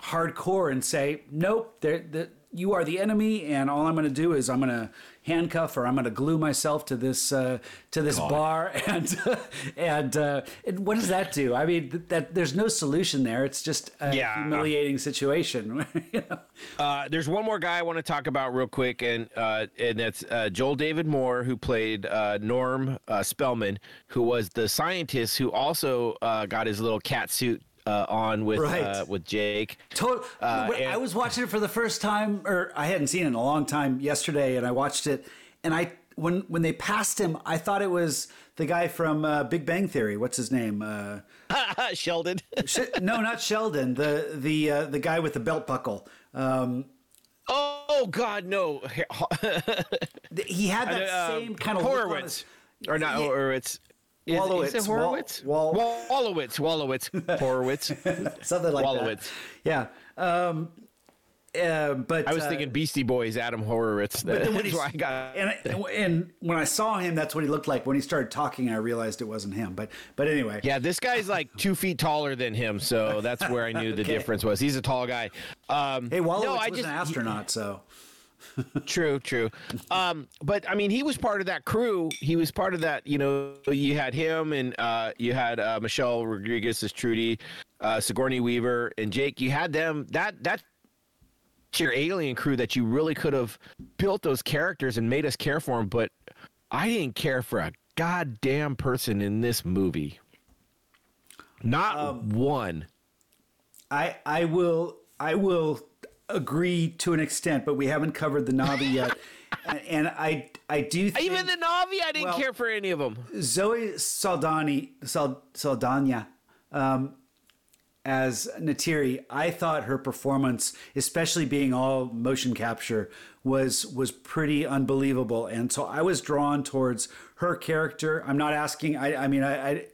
hardcore and say, nope, they're, they're, you are the enemy, and all I'm going to do is I'm going to handcuff or I'm going to glue myself to this uh, to this God. bar, and and, uh, and what does that do? I mean, that, that there's no solution there. It's just a yeah. humiliating situation. you know? uh, there's one more guy I want to talk about real quick, and uh, and that's uh, Joel David Moore, who played uh, Norm Spellman, who was the scientist who also got his little cat suit uh, on with right. uh, with Jake. Total. Uh, I was watching it for the first time, or I hadn't seen it in a long time yesterday, and I watched it, and I when when they passed him, I thought it was the guy from uh, Big Bang Theory. What's his name? Uh, Sheldon. no, not Sheldon. The the uh, the guy with the belt buckle. Um, oh God, no! he had that uh, same kind of Horowitz, or not Horowitz. Is, Wolowitz. Is it Horowitz? Wall, Wall, Wolowitz. Wolowitz. Horowitz. Something like Wolowitz. that. Yeah. Um, uh, but I was uh, thinking Beastie Boys, Adam Horovitz. That, that's why I got. And, and when I saw him, that's what he looked like. When he started talking, I realized it wasn't him. But but anyway. Yeah, this guy's like two feet taller than him, so that's where I knew the difference was. He's a tall guy. Um, hey, Wolowitz no, I was just, an astronaut, so true, true. Um, but I mean, he was part of that crew. He was part of that. You know, you had him, and uh, you had uh, Michelle Rodriguez as Trudy, uh, Sigourney Weaver, and Jake. You had them. That that your alien crew that you really could have built those characters and made us care for them. But I didn't care for a goddamn person in this movie. Not um, one. I I will I will agree to an extent, but we haven't covered the Na'vi yet. and I I do think, even the Na'vi I didn't well, care for any of them. Zoe Saldani Sal, Saldana um, as Neytiri, I thought her performance, especially being all motion capture, was was pretty unbelievable, and so I was drawn towards her character. I'm not asking. I I mean I, I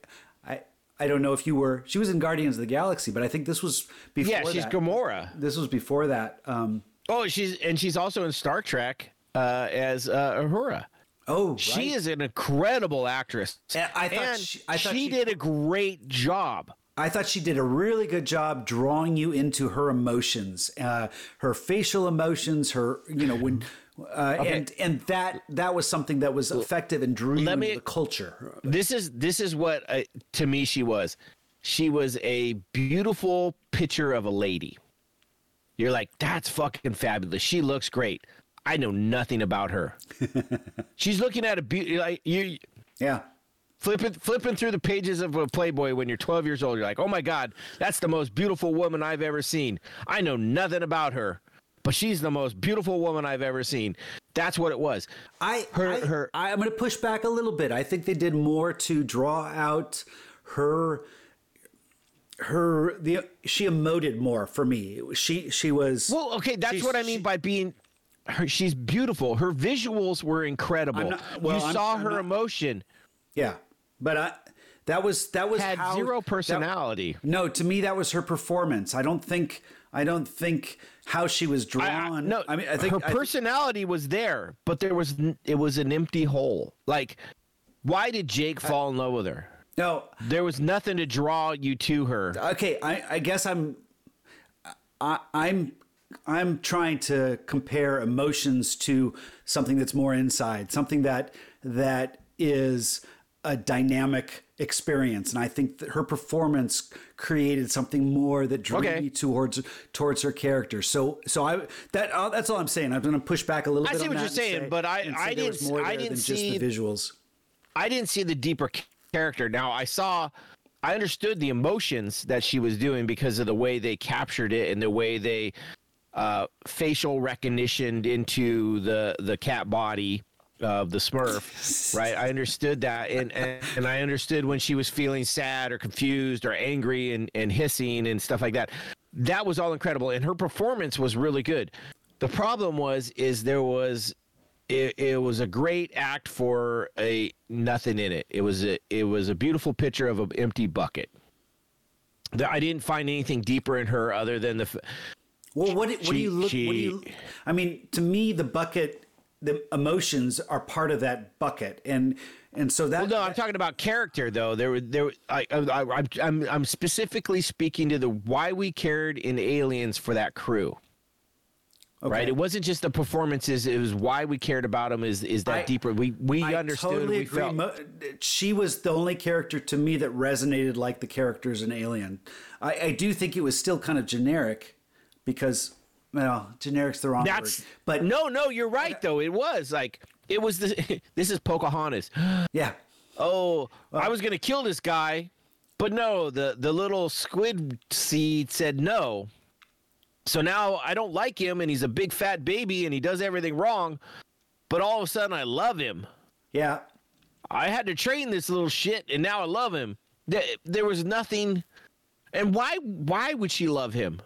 I don't know if you were. She was in Guardians of the Galaxy, but I think this was before. Yeah, she's that. Gamora. This was before that. Um, oh, she's and she's also in Star Trek uh, as uh, Uhura. Oh, right. she is an incredible actress. And I thought and she, I thought she, she did a great job. I thought she did a really good job drawing you into her emotions, uh, her facial emotions, her you know when uh, okay. and and that that was something that was effective and drew Let me, the culture. This is this is what uh, to me she was. She was a beautiful picture of a lady. You're like, that's fucking fabulous. She looks great. I know nothing about her. She's looking at a beauty like you. Yeah. Flipping flipping through the pages of a Playboy when you're 12 years old, you're like, oh my god, that's the most beautiful woman I've ever seen. I know nothing about her but she's the most beautiful woman I've ever seen. That's what it was. I her I, her. I, I'm going to push back a little bit. I think they did more to draw out her her the she emoted more for me. She she was well. Okay, that's what I mean she, by being. Her, she's beautiful. Her visuals were incredible. Not, well, you I'm, saw I'm her not, emotion. Yeah, but I that was that was had how, zero personality. That, no, to me that was her performance. I don't think I don't think how she was drawn. I, no, I mean, I think her personality was there, but there was it was an empty hole. Like, why did Jake fall in love with her? No, there was nothing to draw you to her. Okay, I, I guess I'm, I, I'm, I'm trying to compare emotions to something that's more inside, something that that is a dynamic experience. And i think that her performance created something more that drew okay. me towards towards her character. So so i that uh, that's all i'm saying. I'm going to push back a little I bit see what you're saying say, but i i didn't i didn't see the visuals. I didn't see the deeper character. Now i saw i understood the emotions that she was doing because of the way they captured it and the way they uh, facial recognition into the the cat body of the Smurf, right? I understood that, and, and and I understood when she was feeling sad or confused or angry and and hissing and stuff like that. That was all incredible, and her performance was really good. The problem was is there was it, it was a great act for a nothing in it. It was a it was a beautiful picture of an empty bucket. I didn't find anything deeper in her other than the. Well, what, what she, do you look? She, what do you? I mean, to me, the bucket the emotions are part of that bucket and and so that. Well, no, I'm talking about character though. There, were- there. I, I, I, I'm, I'm specifically speaking to the why we cared in Aliens for that crew. okay. Right. It wasn't just the performances. It was why we cared about them. Is is that I- deeper? We we I understood. totally we agree. felt. Mo- she was the only character to me that resonated like the characters in Alien. I, I do think it was still kind of generic because, well, generic's the wrong That's word. But no, no. You're right though. It was like it was the. this is Pocahontas. yeah, Oh, I was gonna kill this guy, but no. The the little squid seed said no. So now I don't like him, and he's a big fat baby, and he does everything wrong. But all of a sudden, I love him. yeah. I had to train this little shit, and now I love him. There, there was nothing. And why? Why would she love him?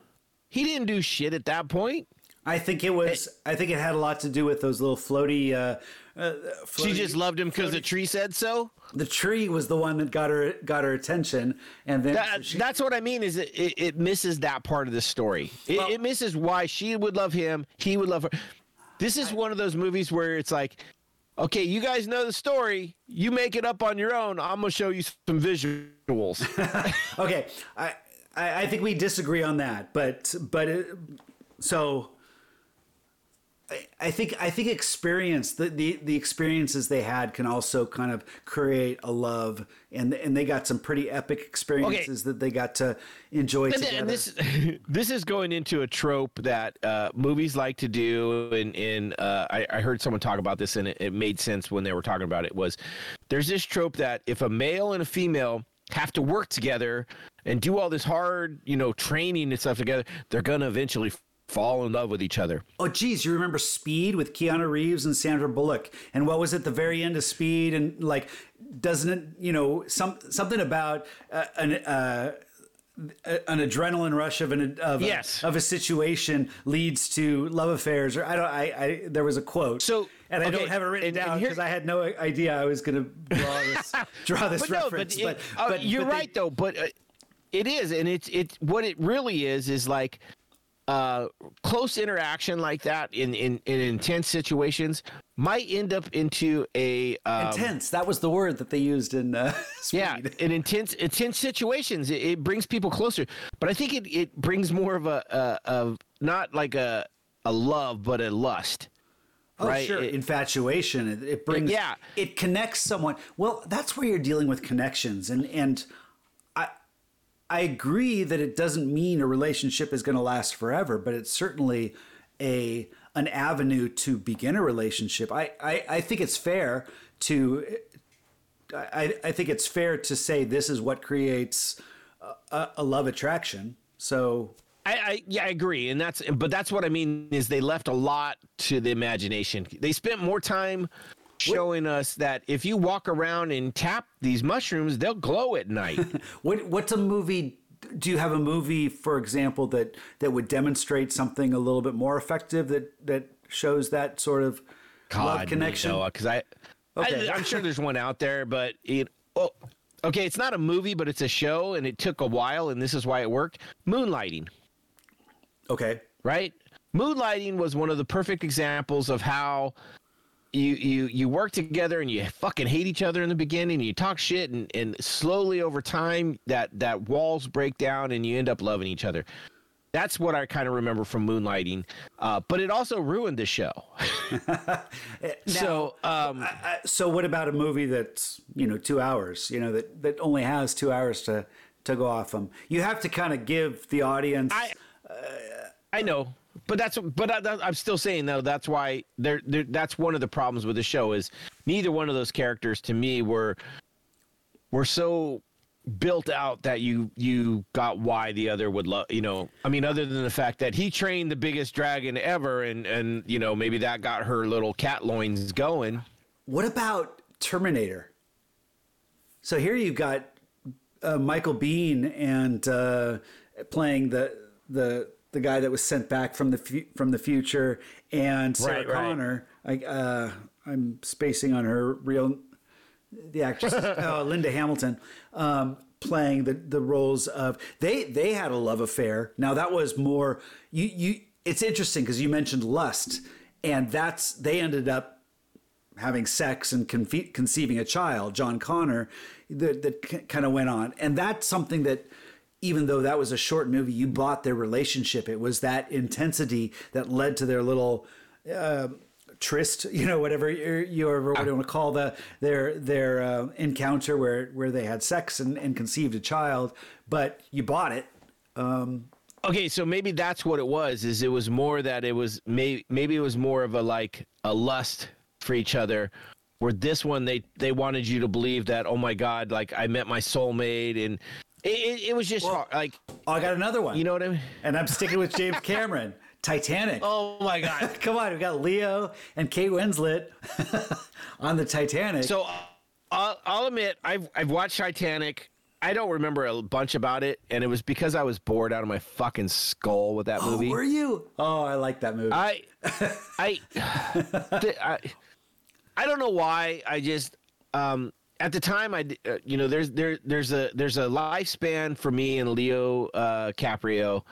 He didn't do shit at that point. I think it was. I think it had a lot to do with those little floaty. Uh, uh, She just loved him because the tree said so. the tree was the one that got her got her attention, and then That, she- that's what I mean. Is it, it, it misses that part of the story. It, Well- it misses why she would love him. He would love her. This is one of those movies where it's like, okay, you guys know the story. You make it up on your own. I'm gonna show you some visuals. okay. I, I I think we disagree on that, but but it, so. I- I think I think experience the, the the experiences they had can also kind of create a love and and they got some pretty epic experiences that they got to enjoy and, together. and this this is going into a trope that uh, movies like to do and in uh, I, I heard someone talk about this and it, it made sense when they were talking about it was there's this trope that if a male and a female have to work together and do all this hard you know training and stuff together they're gonna eventually fall in love with each other Oh, geez, you remember Speed with Keanu Reeves and Sandra Bullock? And what was at the very end of Speed? And like, doesn't it, you know, some something about uh, an uh, an adrenaline rush of an of Yes. a, of a situation leads to love affairs? Or I don't. I, I there was a quote. So, and I okay, don't have it written and- down because I had no idea I was going to draw this draw this but no, reference. but, it- uh, you're but they- right though. But uh, it is, and it's it's what it really is is like uh, close interaction like that in, in in intense situations might end up into a um, Intense. That was the word that they used in uh, yeah, in intense intense situations, it, it brings people closer. But I think it, it brings more of a, a of not like a a love, but a lust. Oh, right? sure. It- Infatuation. It, it brings. yeah. It connects someone. Well, that's where you're dealing with connections, and and I agree that it doesn't mean a relationship is going to last forever, but it's certainly a an avenue to begin a relationship. I I, I think it's fair to. I, I think it's fair to say this is what creates a, a love attraction. So I, I yeah I agree, and that's but that's what I mean is they left a lot to the imagination. They spent more time showing us that if you walk around and tap these mushrooms, they'll glow at night. What what's a movie? Do you have a movie, for example, that that would demonstrate something a little bit more effective that that shows that sort of love connection? because I, Okay. I I'm sure there's one out there, but it oh okay, it's not a movie, but it's a show, and it took a while, and this is why it worked. Moonlighting. Okay, right? Moonlighting was one of the perfect examples of how you you you work together and you fucking hate each other in the beginning and you talk shit and, and slowly over time that that walls break down and you end up loving each other. That's what I kind of remember from Moonlighting, uh, but it also ruined the show. so um, Uh, so what about a movie that's you know two hours? You know that that only has two hours to to go off them. You have to kind of give the audience. I I know, but that's but I, I'm still saying though that's why there that's one of the problems with the show is neither one of those characters to me were were so built out that you you got why the other would love you know I mean other than the fact that he trained the biggest dragon ever and and you know maybe that got her little cat loins going. What about Terminator? So here you've got uh, Michael Biehn and uh, playing the the the guy that was sent back from the fu- from the future, and Sarah Right, right. Connor. I, uh, I'm spacing on her real the actress oh, Linda Hamilton um, playing the the roles of they they had a love affair. Now that was more you you. It's interesting because you mentioned lust, and that's they ended up having sex and conce- conceiving a child, John Connor, that, that kind of went on. And that's something that, even though that was a short movie, you bought their relationship. It was that intensity that led to their little. Uh, tryst, you know, whatever you, ever want to call the their their uh, encounter where where they had sex and, and conceived a child, but you bought it. Um, okay, so maybe that's what it was. Is it was more that it was maybe maybe it was more of a like a lust for each other. Where this one they they wanted you to believe that oh my god like I met my soulmate and it, it, it was just Well, like oh, I got another one. you know what I mean. and I'm sticking with James Cameron. Titanic. Oh my god. Come on, we got Leo and Kate Winslet on the Titanic. So I'll, I'll admit I've I've watched Titanic. I don't remember a bunch about it, and it was because I was bored out of my fucking skull with that oh, movie. were you? Oh, I like that movie. I, I, I, I don't know why. I just um, at the time i uh, you know, there's there there's a there's a lifespan for me and Leo uh, Caprio,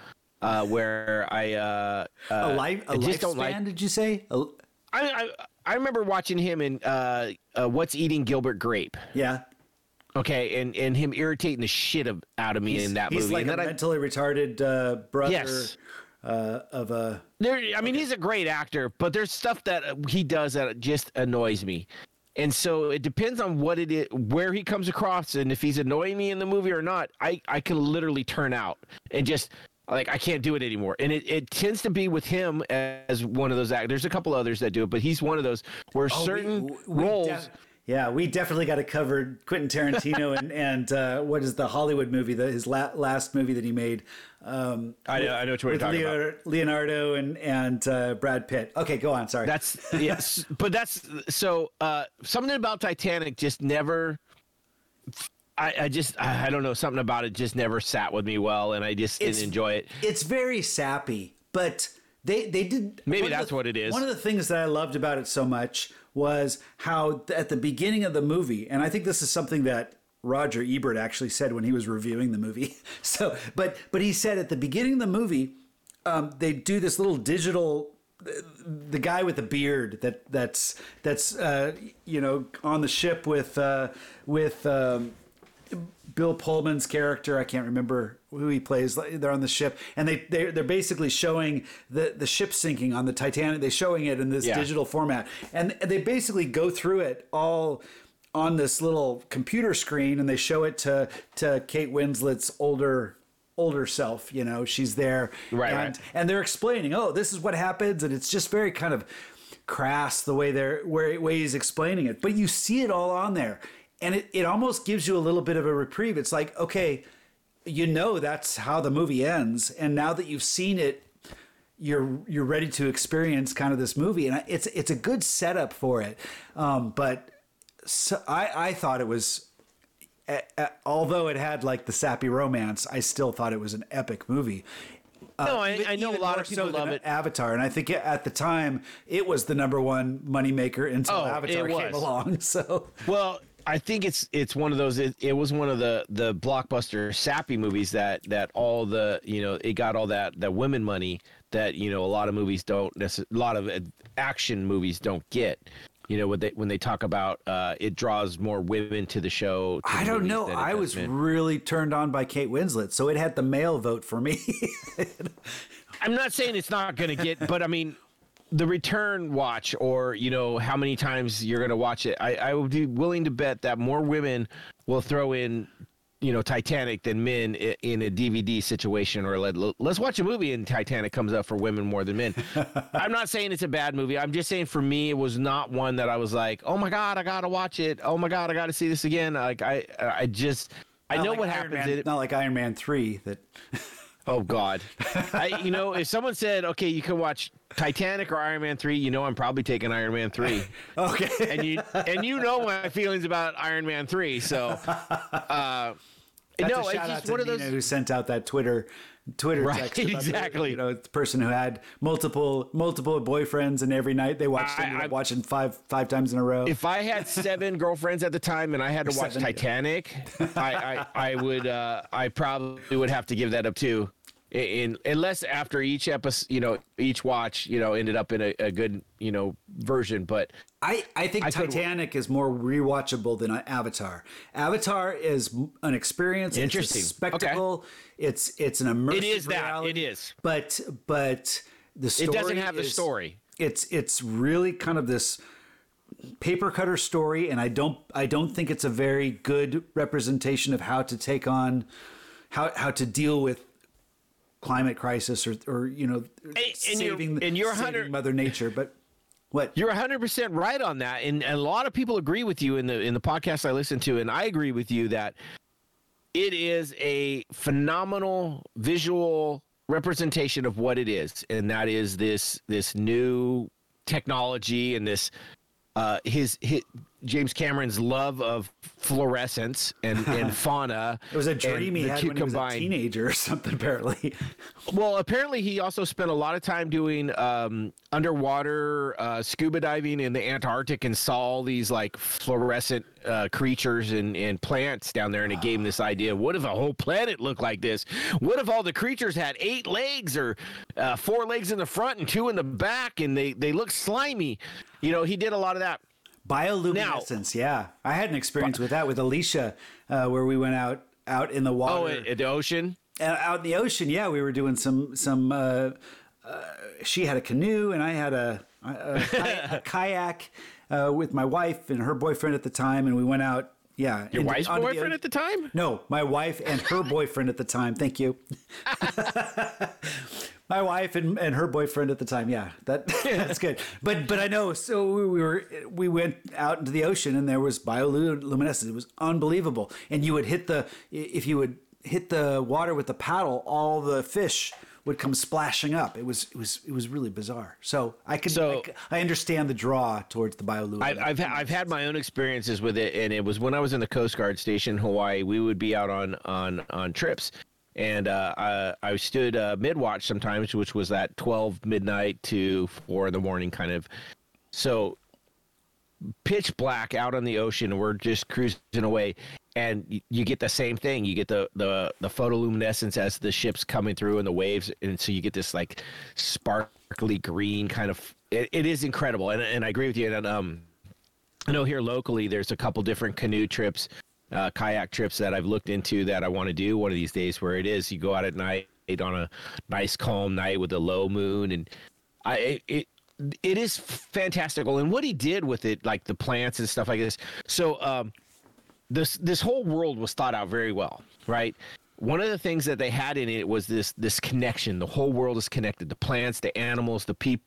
uh, where I uh, uh, a life, a I just lifespan? don't like. Did you say? A- I, I I remember watching him in uh, uh, What's Eating Gilbert Grape. yeah. Okay, and and him irritating the shit of, out of me in that He's movie. like and a then I, mentally retarded uh, brother Yes. uh, of a. there, I mean, he's a great actor, but there's stuff that uh, he does that just annoys me. And so it depends on what it is, where he comes across, and if he's annoying me in the movie or not. I I can literally turn out and just like I can't do it anymore. And it, it tends to be with him as one of those actors. There's a couple others that do it, but he's one of those where Oh, we- certain we roles. def- yeah, we definitely got to cover Quentin Tarantino and and uh, what is the Hollywood movie? The, his la- last movie that he made. Um, I know, I know what you're with talking about. Leo- Leonardo and and uh, Brad Pitt. Okay, go on. Sorry. That's yes, but that's so uh, something about Titanic just never. I, I just I, I don't know something about it just never sat with me well, and I just It's- didn't enjoy it. it's very sappy, but they they did Maybe that's the- what it is. One of the things that I loved about it so much was how at the beginning of the movie, and I think this is something that Roger Ebert actually said when he was reviewing the movie. So, but but he said at the beginning of the movie, um, they do this little digital. The guy with the beard that that's that's uh, you know on the ship with uh, with um, Bill Pullman's character. I can't remember who he plays. They're on the ship, and they they're, they're basically showing the the ship sinking on the Titanic. They're showing it in this Yeah. digital format, and they basically go through it all on this little computer screen, and they show it to to Kate Winslet's older older self. You know, she's there, Right, and, right. and they're explaining, oh, this is what happens, and it's just very kind of crass the way they're where way he's explaining it. But you see it all on there, and it, it almost gives you a little bit of a reprieve. It's like, okay, you know that's how the movie ends, and now that you've seen it, you're you're ready to experience kind of this movie, and it's it's a good setup for it. Um, but so I I thought it was. a- a- Although it had like the sappy romance, I still thought it was an epic movie. no, I, I know a lot of people love it. Avatar, and I think at the time it was the number one moneymaker until Oh, Avatar came along. So Well, I think it's it's one of those. It, it was one of the the blockbuster sappy movies that that all the you know it got all that that women money that you know a lot of movies don't a lot of uh, action movies don't get. You know when they when they talk about uh, it draws more women to the show. to I the don't know. I was men. really turned on by Kate Winslet, so it had the male vote for me. I'm not saying it's not going to get, but I mean, the return watch or, you know, how many times you're going to watch it. I, I would be willing to bet that more women will throw in, you know, Titanic than men in a DVD situation or let, let's watch a movie and Titanic comes up for women more than men. I'm not saying it's a bad movie. I'm just saying for me, it was not one that I was like, oh my God, I got to watch it. Oh my God, I got to see this again. Like, I, I just, I know like what Iron happens Man- it. Not like Iron Man three. That Oh God, I you know if someone said okay you can watch Titanic or Iron Man three, you know I'm probably taking Iron Man three, okay. and you and you know my feelings about Iron Man three, so uh, That's no, a shout out to Nina those. who sent out that Twitter Twitter Right, text. about the- exactly. you know, the person who had multiple multiple boyfriends, and every night they watched I- ended I- watching five five times in a row. If I had seven girlfriends at the time and I had to watch seven. Titanic, I, I I would uh, I probably would have to give that up too. In unless after each episode, you know, each watch, you know, ended up in a, a good, you know, version. But I, I think I could- Titanic is more rewatchable than uh, Avatar. Avatar is an experience. Interesting. It's a spectacle. It's it's an immersive. It is that. It is. But but the story it doesn't have the story. It's it's really kind of this paper cutter story, and I don't I don't think it's a very good representation of how to take on how how to deal with climate crisis or or you know and saving and you're saving 100 Mother Nature. But what You're 100% right on that and, and a lot of people agree with you in the in the podcast I listen to and I agree with you that it is a phenomenal visual representation of what it is and that is this this new technology and this uh his, his James Cameron's love of fluorescence and, and fauna. It was a dream he had when he was a teenager or something. Apparently, Well, apparently he also spent a lot of time doing um, underwater uh, scuba diving in the Antarctic and saw all these like fluorescent uh, creatures and, and plants down there, and it gave him this idea: what if a whole planet looked like this? What if all the creatures had eight legs or uh, four legs in the front and two in the back, and they they look slimy? You know, he did a lot of that. Bioluminescence. yeah, I had an experience with that with Alicia, uh, where we went out out in the water. Oh, at, at the ocean. Uh, out in the ocean, yeah, we were doing some some. Uh, uh, she had a canoe, and I had a, a, a, a kayak uh, with my wife and her boyfriend at the time, and we went out. Yeah, Your wife's onto the boyfriend at the time. No, my wife and her boyfriend at the time. Thank you. my wife and, and her boyfriend at the time. Yeah, that that's good. But but I know. So we were we went out into the ocean and there was bioluminescence. It was unbelievable. And you would hit the if you would hit the water with the paddle, all the fish would come splashing up. It was it was it was really bizarre. So I could So- I, I understand the draw towards the bioluminescence. I've I've, ha- I've had my own experiences with it, and it was when I was in the Coast Guard station in Hawaii. We would be out on on on trips, and uh, I, I stood uh, mid watch sometimes, which was that twelve midnight to four in the morning kind of. So pitch black out on the ocean, we're just cruising away, and you, you get the same thing. You get the the the photoluminescence as the ship's coming through and the waves, and so you get this like sparkly green kind of. It, it is incredible, and and I agree with you. And um, I know here locally, there's a couple different canoe trips, uh, kayak trips that I've looked into that I want to do one of these days. Where it is, you go out at night on a nice calm night with a low moon, and I it. it is fantastical, and what he did with it, like the plants and stuff like this. So, um, this this whole world was thought out very well, right? One of the things that they had in it was this this connection. The whole world is connected. The plants, the animals, the people,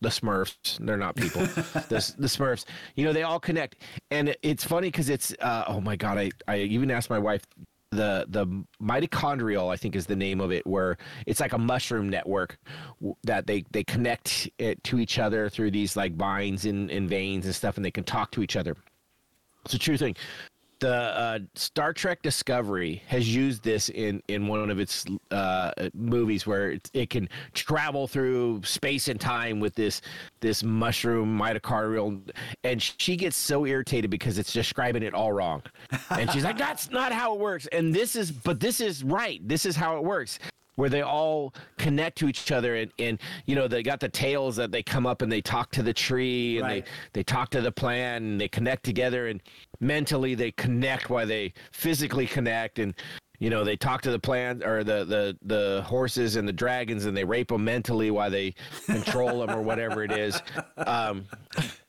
the Smurfs. They're not people. the the Smurfs. You know, they all connect. And it's funny because it's uh, oh my god. I I even asked my wife. The the mitochondrial I think is the name of it, where it's like a mushroom network that they they connect it to each other through these like vines and, and veins and stuff, and they can talk to each other. It's a true thing. The uh, Star Trek Discovery has used this in, in one of its uh, movies where it, it can travel through space and time with this this mushroom mitochondrial, and she gets so irritated because it's describing it all wrong, and she's like, "That's not how it works." And this is, but this is right. This is how it works where they all connect to each other and, and you know they got the tails that they come up and they talk to the tree and Right. they they talk to the plant and they connect together and mentally they connect while they physically connect and you know they talk to the plant or the the the horses and the dragons and they rape them mentally while they control them or whatever it is um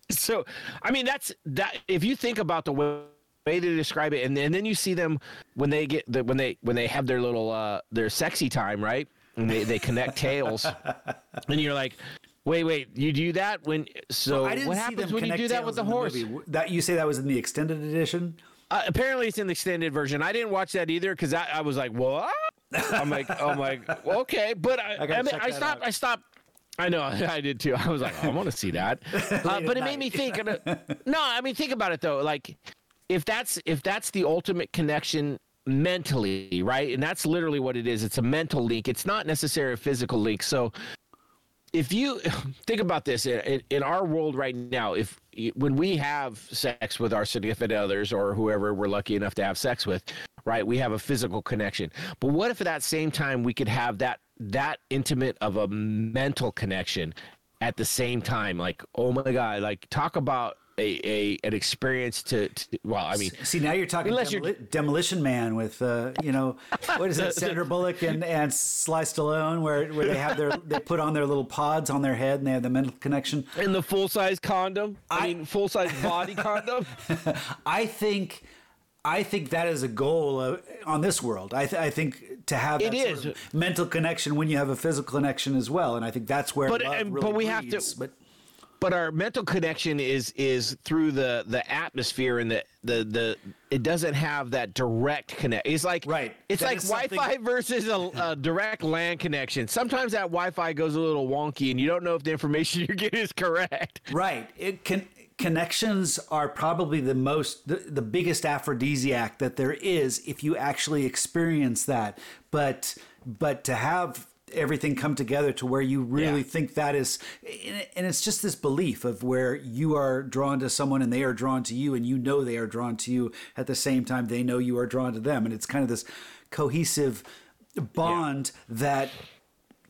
so i mean that's that if you think about the way way to describe it and, and then you see them when they get the, when they when they have their little uh their sexy time right and they, they connect tails and you're like wait wait you do that when so I didn't what happens when you do that with the horse movie. That you say that was in the extended edition. uh, apparently it's in the extended version i didn't watch that either because I, I was like what i'm like i'm like okay but i, gotta I, mean, I stopped out. i stopped I know, I did too. I was like, I want to see that, uh, but it made me think. no, I mean, think about it though. Like, if that's if that's the ultimate connection mentally, right? And that's literally what it is. It's a mental link. It's not necessarily a physical link. So if you think about this in, in our world right now, if when we have sex with our significant others or whoever we're lucky enough to have sex with, right, we have a physical connection. But what if at that same time we could have that that intimate of a mental connection at the same time. Like, oh my god, like talk about a, a an experience to, to well, I mean, See, now you're talking Demoli- you're- Demolition Man with, uh, you know, what is it, Sandra Bullock and, and Sly Stallone, where, where they have their, they put on their little pods on their head and they have the mental connection. and the full size condom. I, I- mean, full size body condom. I think, I think that is a goal of, on this world. I, th- I think to have that It sort is. of mental connection when you have a physical connection as well, and I think that's where. But- and- really but we have to- But but our mental connection is is through the the atmosphere and the the the it doesn't have that direct connect it's like Right. it's That like wi-fi versus a, a direct land connection sometimes that wi-fi goes a little wonky and you don't know if the information you're getting is correct Right. It can connections are probably the most the, the biggest aphrodisiac that there is if you actually experience that. But but to have everything come together to where you really Yeah. think that is and it's just this belief of where you are drawn to someone and they are drawn to you and you know they are drawn to you at the same time they know you are drawn to them. And it's kind of this cohesive bond that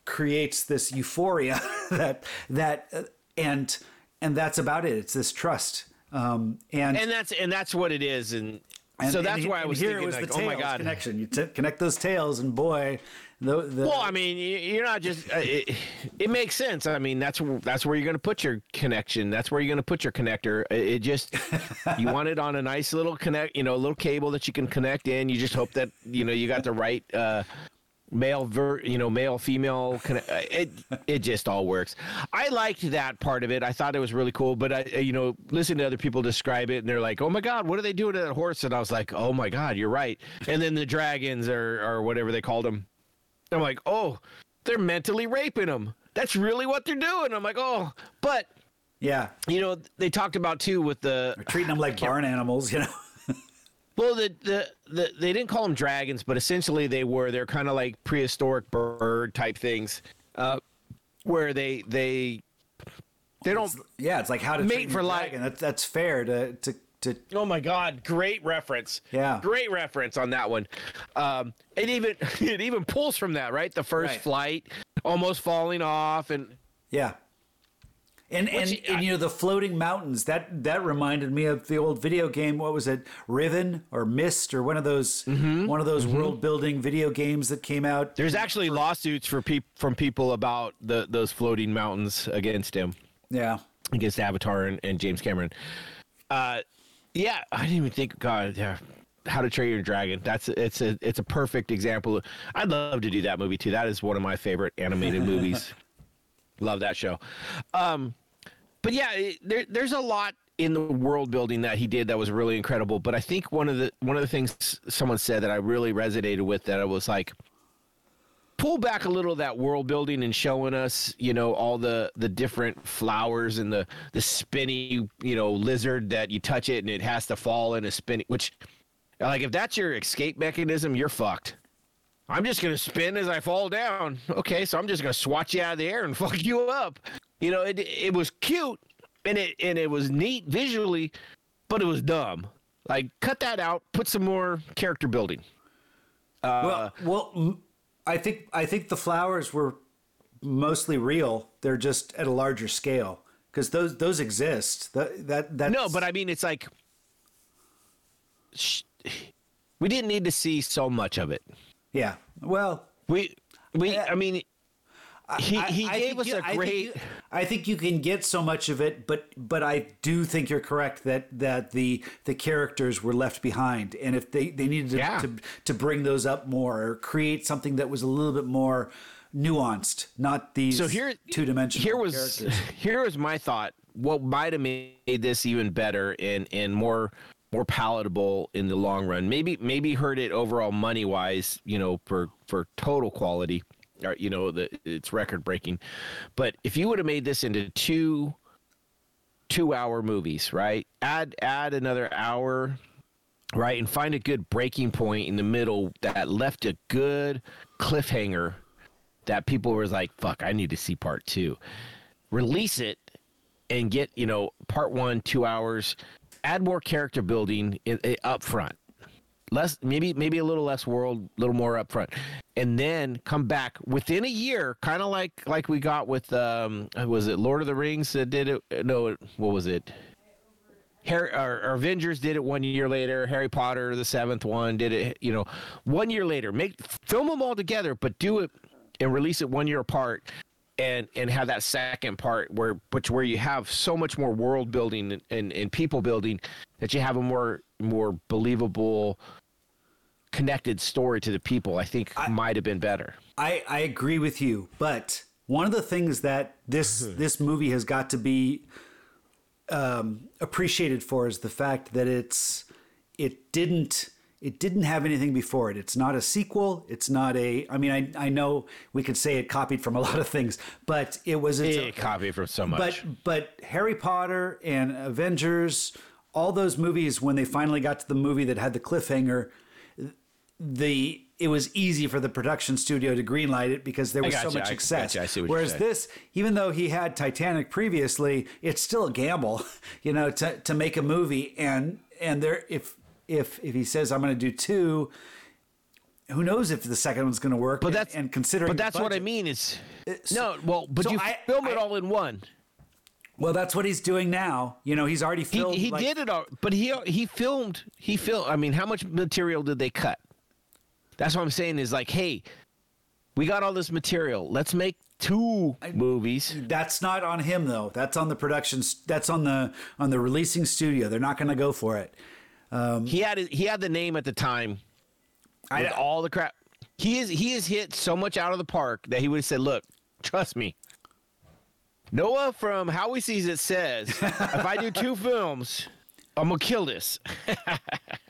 creates this euphoria that that uh, and and that's about it. It's this trust um and, and that's and that's what it is. And, and- so that's and why i was here thinking it was like the oh my god. connection. You t- connect those tails and boy the, the Well, I mean, you're not just. Uh, it, it makes sense. I mean, that's that's where you're going to put your connection. That's where you're going to put your connector. It, it just you want it on a nice little connect, you know, a little cable that you can connect in. You just hope that you know you got the right uh, male ver, you know, male female. Conne- uh, it it just all works. I liked that part of it. I thought it was really cool. But I, uh, you know, listen to other people describe it, and they're like, "Oh my God, what are they doing to that horse?" And I was like, "Oh my God, you're right." And then the dragons or or whatever they called them. I'm like, oh, they're mentally raping them. That's really what they're doing. I'm like, oh, but yeah you know, they talked about too with the treating them like barn animals you know well, the the, the they didn't call them dragons, but essentially they were. They're kind of like prehistoric bird type things, uh, where they they they don't. yeah it's like how to Mate for life. that's that's fair to to to Oh my God! Great reference. Yeah. great reference on that one. Um, it even it even pulls from that, right? The first Right. flight, almost falling off, and Yeah. And and, and you know the floating mountains that that reminded me of the old video game. What was it, Riven or Myst or one of those Mm-hmm. one of those world building video games that came out? There's actually lawsuits for peop- from people about the those floating mountains against him, Yeah, against Avatar and, and James Cameron. Uh, yeah, I didn't even think. God, yeah. How to Train Your Dragon. That's it's a it's a perfect example. I'd love to do that movie too. That is one of my favorite animated movies. Love that show. Um, but yeah, there, there's a lot in the world building that he did that was really incredible. But I think one of the one of the things someone said that I really resonated with that I was like, pull back a little of that world building and showing us, you know, all the the different flowers and the the spinny, you know, lizard that you touch it and it has to fall in a spinning. Which, like, if that's your escape mechanism, you're fucked. I'm just gonna spin as I fall down. Okay, so I'm just gonna swat you out of the air and fuck you up. You know, it it was cute and it and it was neat visually, but it was dumb. Like, cut that out. Put some more character building. Uh, well, well, I think I think the flowers were mostly real. They're just at a larger scale because those those exist. That that that No, but I mean, it's like sh- we didn't need to see so much of it. yeah. Well, We we Yeah. I mean, he I- he I gave think us you- a I think great. you- I think you can get so much of it, but but I do think you're correct that that the the characters were left behind, and if they they needed to Yeah. to, to bring those up more or create something that was a little bit more nuanced, not these so here two dimensional. Here was characters. here was my thought. What might have made this even better and and more more palatable in the long run. Maybe maybe hurt it overall money wise. You know, for for total quality. Or, you know, the it's record breaking. But if you would have made this into two two hour movies, right? Add add another hour, right, and find a good breaking point in the middle that left a good cliffhanger that people were like, "Fuck, I need to see part two. Release it and get you know part one two hours. Add more character building in, in, up front. Less maybe maybe a little less world, a little more upfront, and then come back within a year, kind of like like we got with um was it Lord of the Rings that did it? No, what was it? Harry, or, or Avengers did it one year later. Harry Potter, the seventh one, did it. You know, one year later. Make film them all together, but do it and release it one year apart, and and have that second part where which where you have so much more world building and, and, and people building that you have a more more believable connected story to the people. I think might have been better. I, I agree with you, but one of the things that this this movie has got to be um, appreciated for is the fact that it's it didn't it didn't have anything before it. It's not a sequel. It's not a. I mean, I I know we could say it copied from a lot of things, but it was its It copied from so much. but but Harry Potter and Avengers, all those movies when they finally got to the movie that had the cliffhanger, the it was easy for the production studio to greenlight it because there was so much I success. I see Whereas this, even though he had Titanic previously, it's still a gamble, you know, to to make a movie and and there if if if he says I'm going to do two. Who knows if the second one's going to work? but and- that's and considering. But that's what I mean. Is It's- uh, no, well, but so you I- film it all in one. Well, that's what he's doing now. You know, he's already He, filmed. he like- did it all, but he he filmed he filmed. I mean, how much material did they cut? That's what I'm saying. Is like, hey, we got all this material. Let's make two movies. That's not on him though. That's on the production. That's on the on the releasing studio. They're not going to go for it. Um, he had he had the name at the time. I- with all the crap. He is he has hit so much out of the park that he would have said, "Look, trust me." Noah from How He Sees It says, "If I do two films, I'm gonna kill this."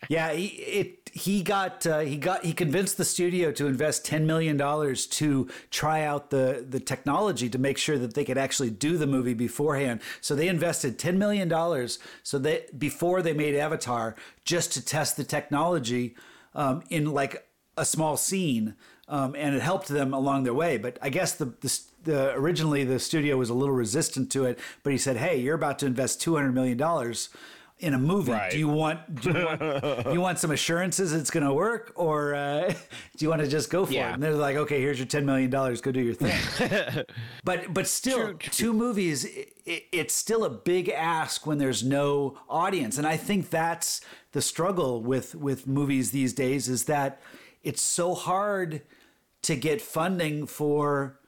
Yeah, he it he got uh, he got he convinced the studio to invest ten million dollars to try out the the technology to make sure that they could actually do the movie beforehand. So they invested ten million dollars so that before they made Avatar just to test the technology um, in like a small scene, um, and it helped them along their way. But I guess the, the the originally the studio was a little resistant to it, but he said, "Hey, you're about to invest two hundred million dollars." In a movie, Right. do you want do you want you want some assurances it's going to work, or uh, do you want to just go for Yeah. it? And they're like, okay, here's your ten million dollars, go do your thing. but but still, True, true. two movies, it, it's still a big ask when there's no audience, and I think that's the struggle with with movies these days is that it's so hard to get funding for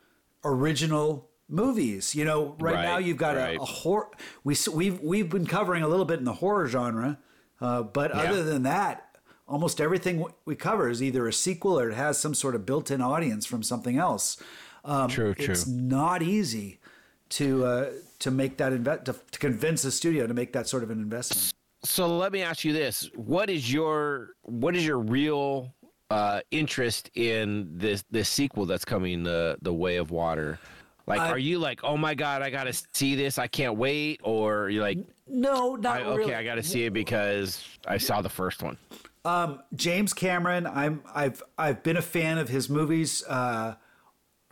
original movies. You know, right, Right, now you've got right. a, a horror. We s- we've we've been covering a little bit in the horror genre, uh, but Yeah. other than that, almost everything we cover is either a sequel or it has some sort of built-in audience from something else. Um, True, It's not easy to uh, to make that invest to, to convince a studio to make that sort of an investment. So let me ask you this: What is your what is your real uh, interest in this this sequel that's coming, the the Way of Water? Like, I- are you like, oh my god, I got to see this, I can't wait, or you're like, No, not I, okay, really. I got to see it because I saw the first one. James Cameron, I'm I've I've been a fan of his movies. Uh,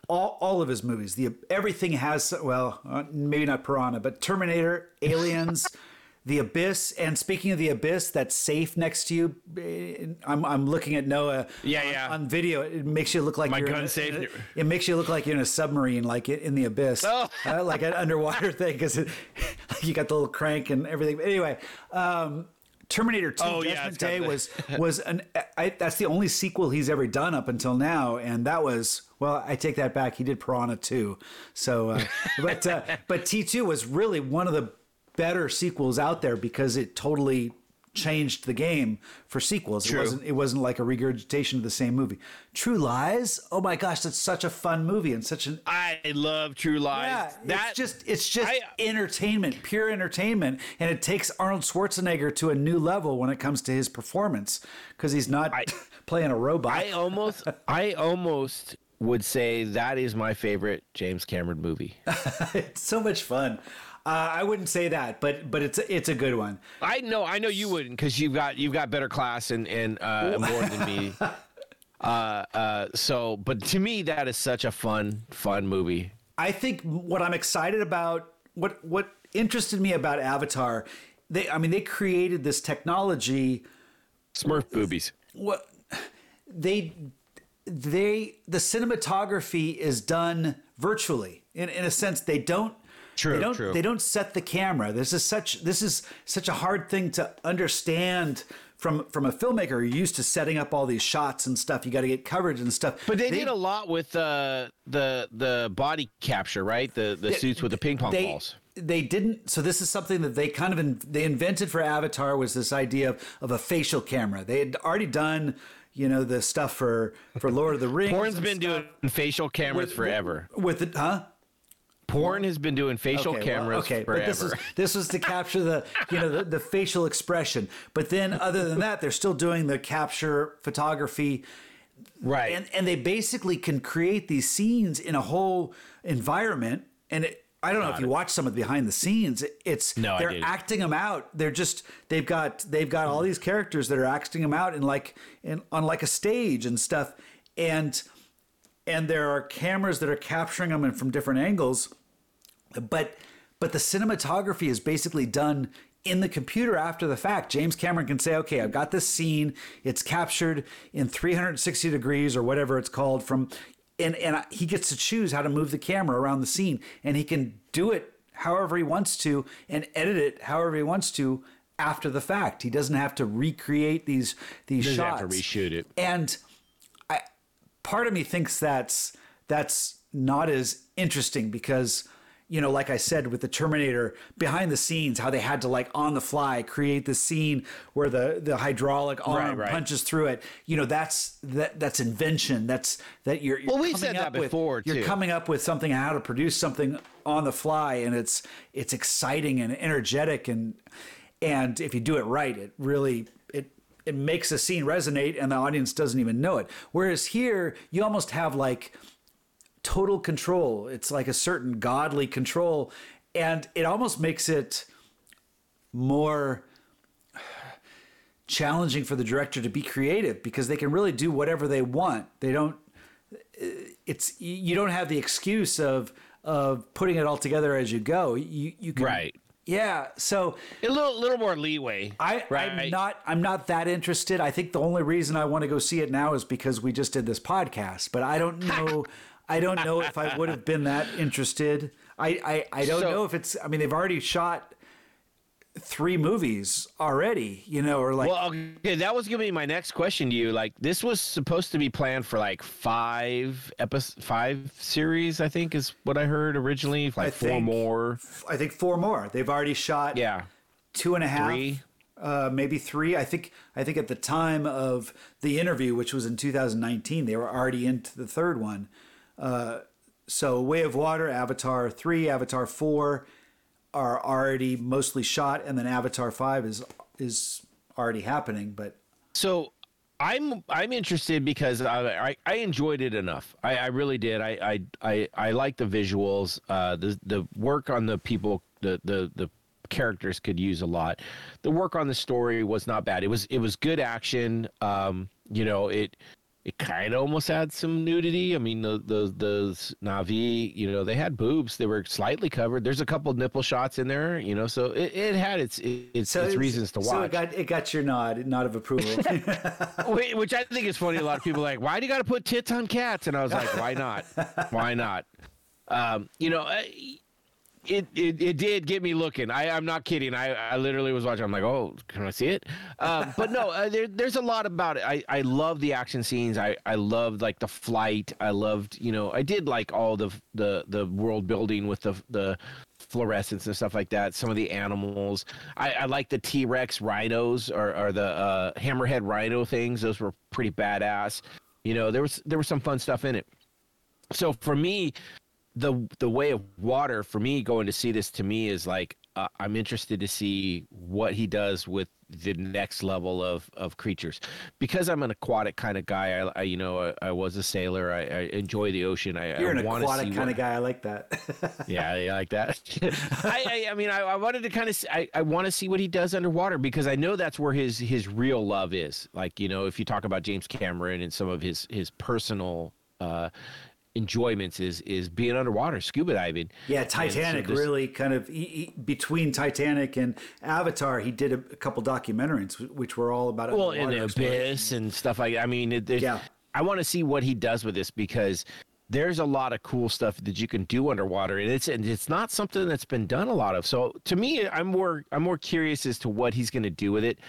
all, all of his movies. The everything has well, uh, maybe not Piranha, but Terminator, Aliens, The Abyss. And speaking of The Abyss, that safe next to you, eh, I'm I'm looking at Noah. Yeah, on, yeah. On video, it makes you look like My you're gun in a- safe. It makes you look like you're in a submarine, like in the abyss, Oh. uh, like an underwater thing, because you got the little crank and everything. But anyway. Um, Terminator 2 Oh, Judgment it's Day was was an I, that's the only sequel he's ever done up until now, and that was well. I take that back. He did Piranha 2. So, uh, but uh, but T two was really one of the better sequels out there because it totally changed the game for sequels. True. It wasn't it wasn't like a regurgitation of the same movie. True Lies. Oh my gosh, that's such a fun movie and such an I love True Lies. yeah, that it's just it's just I- entertainment, pure entertainment, and it takes Arnold Schwarzenegger to a new level when it comes to his performance because he's not playing a robot. I almost, I almost would say that is my favorite James Cameron movie. it's so much fun. Uh, I wouldn't say that, but but it's it's a good one. I know, I know you wouldn't because you've got you've got better class and and uh, more than me. Uh, uh, so, but to me, that is such a fun, fun movie. I think what I'm excited about, what what interested me about Avatar, they I mean they created this technology Smurf boobies. what they they the cinematography is done virtually in, in a sense they don't True, they don't true. they don't set the camera this is such this is such a hard thing to understand from from a filmmaker you're used to setting up all these shots and stuff you got to get coverage and stuff But they, did a lot with uh, the the body capture, right? The the suits with the ping pong they, balls. They didn't. So this is something that they kind of in, they invented for Avatar was this idea of, of a facial camera. They had already done, you know, the stuff for for Lord of the Rings. Porn's been stuff doing facial cameras with- forever. with it, huh? Porn has been doing facial Okay, well, cameras okay, forever. but this is this was to capture the you know the, the facial expression. But then other than that, they're still doing the capture photography. Right. and and they basically can create these scenes in a whole environment. And it, I don't know if you watch some of the behind the scenes it's No, they're acting them out. They're just they've got they've got all these characters that are acting them out in like in on like a stage and stuff. And and there are cameras that are capturing them and from different angles but but the cinematography is basically done in the computer after the fact. James Cameron can say, "Okay, I've got this scene. It's captured in 360 degrees or whatever it's called from." And and he gets to choose how to move the camera around the scene, and he can do it however he wants to and edit it however he wants to after the fact. He doesn't have to recreate these these Doesn't shots. have to reshoot it. And I, part of me thinks that's that's not as interesting because you know, like I said with the Terminator, behind the scenes, how they had to like on the fly create the scene where the the hydraulic arm Right, right. punches through it. You know, that's that that's invention. That's that you're, you're Well, coming said that up with- before, You're coming up with something how to produce something on the fly, and it's it's exciting and energetic, and and if you do it right, it really it it makes a scene resonate, and the audience doesn't even know it. Whereas here, you almost have like total control. It's like a certain godly control, and it almost makes it more challenging for the director to be creative because they can really do whatever they want. They don't. It's you don't have the excuse of of putting it all together as you go. You you can Right. Yeah. So a little little more leeway. I, right. I'm not I'm not that interested. I think the only reason I want to go see it now is because we just did this podcast. But I don't know I don't know if I would have been that interested. I, I, I don't So- know if it's I mean they've already shot three movies already, you know, or like Well, okay, that was gonna be my next question to you. Like, this was supposed to be planned for like five episode, five series. I think is what I heard originally. Like I four think- more. I think four more. They've already shot Yeah. two and a half, Three. uh, maybe three. I think. I think at the time of the interview, which was in 2019, they were already into the third one. Uh, so, Way of Water, Avatar three, Avatar four are already mostly shot, and then Avatar five is is already happening. But So I'm I'm interested because I I, I enjoyed it enough. I, I really did. I I I, I like the visuals. Uh, the the work on the people. The the the characters could use a lot. The work on the story was not bad. It was it was good action. Um, you know it. It kind of almost had some nudity. I mean, the the the Na'vi, you know, they had boobs. They were slightly covered. There's a couple nipple shots in there, you know, so it, it had its its, its reasons to watch. So it got it got your nod, nod of approval. Which I think is funny. A lot of people are like, why do you got to put tits on cats? And I was like, why not? Why not? Um, you know, I- it, it it did get me looking. I I'm not kidding. I I literally was watching. I'm like, oh, can I see it? Um, but no, uh, there, there's a lot about it. I I love the action scenes. I I loved like the flight. I loved you know I did like all the the the world building with the the fluorescence and stuff like that. Some of the animals. I, I like the T Rex rhinos or, or the uh, hammerhead rhino things. Those were pretty badass. You know, there was there was some fun stuff in it. So for me, the the way of water for me going to see this to me is like uh, I'm interested to see what he does with the next level of of creatures because I'm an aquatic kind of guy. I, I you know I, I was a sailor. I, I enjoy the ocean. I You're I an aquatic see kind what- of guy. I like that. yeah, I like that. I, I, I mean, I, I wanted to kind of, I, I want to see what he does underwater because I know that's where his his real love is. Like, you know, if you talk about James Cameron and some of his his personal uh, enjoyments is is being underwater, scuba diving. Yeah, And so Titanic this- really kind of he, he, between Titanic and Avatar, he did a, a couple documentaries which were all about well in the abyss and stuff like. I mean, it, Yeah. I want to see what he does with this because there's a lot of cool stuff that you can do underwater, and it's and it's not something that's been done a lot of. So to me, I'm more I'm more curious as to what he's going to do with it.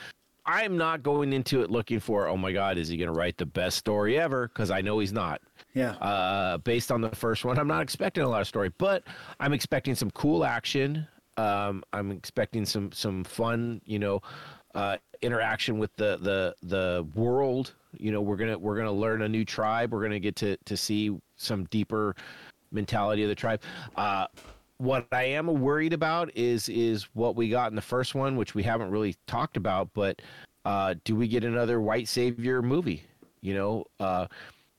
I'm not going into it looking for, oh my God, is he going to write the best story ever? Because I know he's not. Yeah. Uh, based on the first one, I'm not expecting a lot of story, but I'm expecting some cool action. Um, I'm expecting some some fun, you know, uh, interaction with the the the world. You know, we're gonna we're gonna learn a new tribe. We're gonna get to to see some deeper mentality of the tribe. Uh, what I am worried about is is what we got in the first one, which we haven't really talked about. But uh, do we get another white savior movie? You know, uh,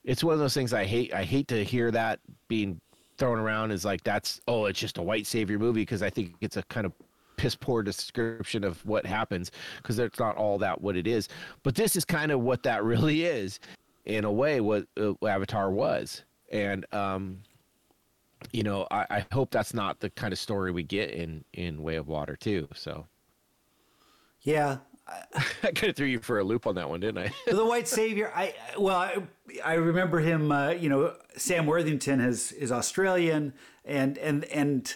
it's one of those things I hate. I hate to hear that being thrown around as like that's oh, it's just a white savior movie because I think it's a kind of piss poor description of what happens because that's not all that what it is. But this is kind of what that really is, in a way, what uh, Avatar was, and um, you know, I, I hope that's not the kind of story we get in in Way of Water too. So yeah. I kind of threw you for a loop on that one, didn't I? the White Savior. I well, I, I remember him. Uh, you know, Sam Worthington is is Australian, and and and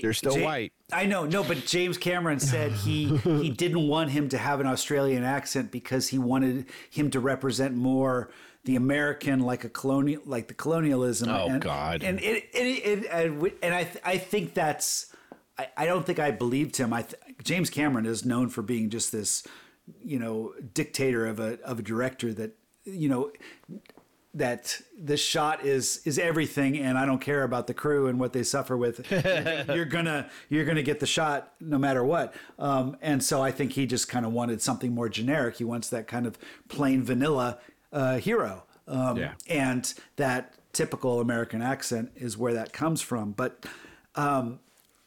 They're still white. I know, no, but James Cameron said he he didn't want him to have an Australian accent because he wanted him to represent more the American, like a colonial, like the colonialism. Oh, and, God. And it, it, it, and and I th- I think that's. I, I don't think I believed him. I th- James Cameron is known for being just this, you know, dictator of a of a director that you know that the shot is is everything and I don't care about the crew and what they suffer with. you're gonna you're gonna get the shot no matter what. Um, and so I think he just kind of wanted something more generic. He wants that kind of plain vanilla uh, hero. Um, Yeah. And that typical American accent is where that comes from. But um,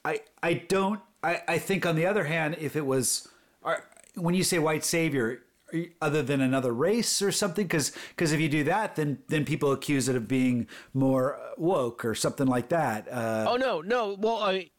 I I don't I, I think on the other hand, if it was are, when you say white savior, other than another race or something, because because if you do that, then then people accuse it of being more woke or something like that. Uh, Oh no, no. Well, I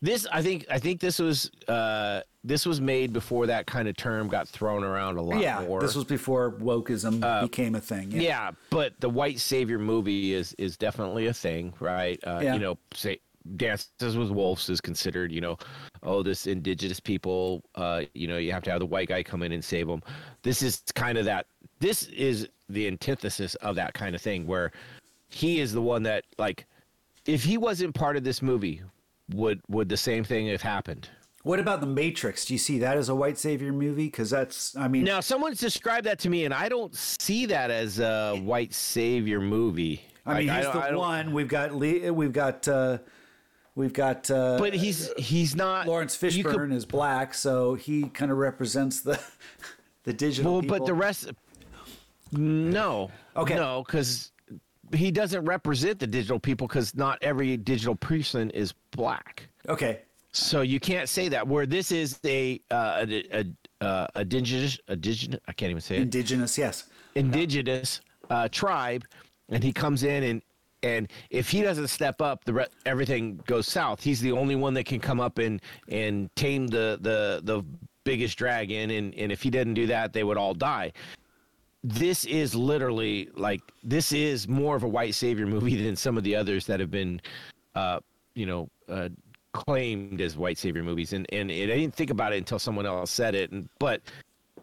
this I think I think this was uh this was made before that kind of term got thrown around a lot yeah, more. this was before wokeism became a thing. Yeah. yeah, but the white savior movie is is definitely a thing, right? Uh, Yeah. You know, say Dances with Wolves is considered, you know, oh, this indigenous people, uh, you know, you have to have the white guy come in and save them. This is kind of that. This is the antithesis of that kind of thing, where he is the one that, like, if he wasn't part of this movie, would would the same thing have happened? What about the Matrix? Do you see that as a white savior movie? Because that's, I mean, Now, someone's described that to me, and I don't see that as a white savior movie. I mean, Like, he's don't- the I one. We've got Lee, we've got uh, we've got uh, But he's he's not Laurence you could- Fishburne is black, so he kind of represents the the digital. Well, people. but the rest, no. Okay. No, because he doesn't represent the digital people because not every digital person is black. okay, So you can't say that. Where this is a uh, a, a, a, a indigenous, indigenous, I can't even say it, indigenous, yes. indigenous uh, tribe, and he comes in and and if he doesn't step up, the re- everything goes south. He's the only one that can come up and and tame the the the biggest dragon, and and if he didn't do that, they would all die. This is literally like this is more of a white savior movie than some of the others that have been, uh, you know, uh, claimed as white savior movies. And and it, I didn't think about it until someone else said it. And but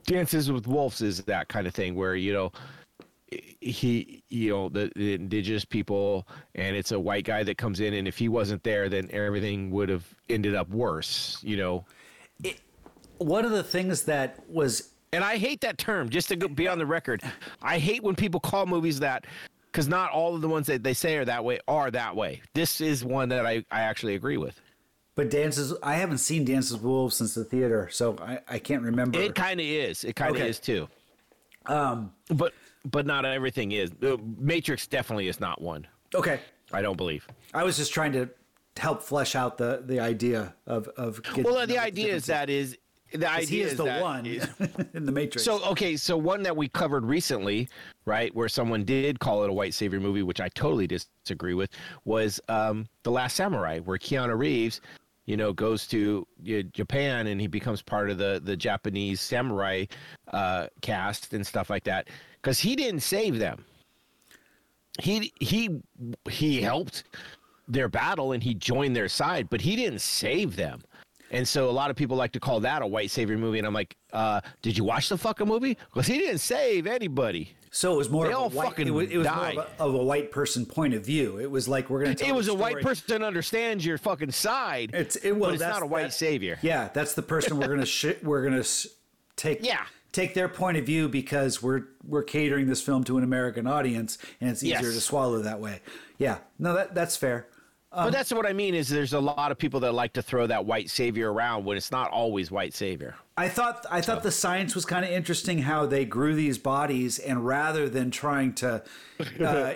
Dances with Wolves is that kind of thing where you know he you know the, the indigenous people and it's a white guy that comes in and if he wasn't there then everything would have ended up worse you know One of the things that was and i hate that term just to be on the record i hate when people call movies that because not all of the ones that they say are that way are that way this is one that i, I actually agree with but dances. I haven't seen Dances with Wolves since the theater, so I, I can't remember. it kind of is it kind of Okay. is too um but but not everything is. The matrix definitely is not one. Okay, i don't believe. I was just trying to help flesh out the the idea of of. getting Well, the idea is that is the idea he is, the that- one in the Matrix. So okay, so one that we covered recently, right, where someone did call it a white savior movie, which I totally disagree with, was um, the Last Samurai, where Keanu Reeves, you know, goes to uh, Japan and he becomes part of the the Japanese samurai uh, cast and stuff like that, because he didn't save them. He he he helped their battle and he joined their side, but he didn't save them. And so a lot of people like to call that a white savior movie, and I'm like, uh, did you watch the fucking movie? Because he didn't save anybody. So it was more They of all a white, fucking it was, it was more died. of a, of a white person point of view. It was like we're going to. It was a white person understands your fucking side, It's it, well, but it's not a white savior. Yeah, that's the person we're going to sh- we're going to take. Yeah. Take their point of view because we're we're catering this film to an American audience, and it's easier Yes. to swallow that way. Yeah, no, that that's fair. But that's what I mean is there's a lot of people that like to throw that white savior around when it's not always white savior. I thought I thought the science was kind of interesting how they grew these bodies, and rather than trying to, uh,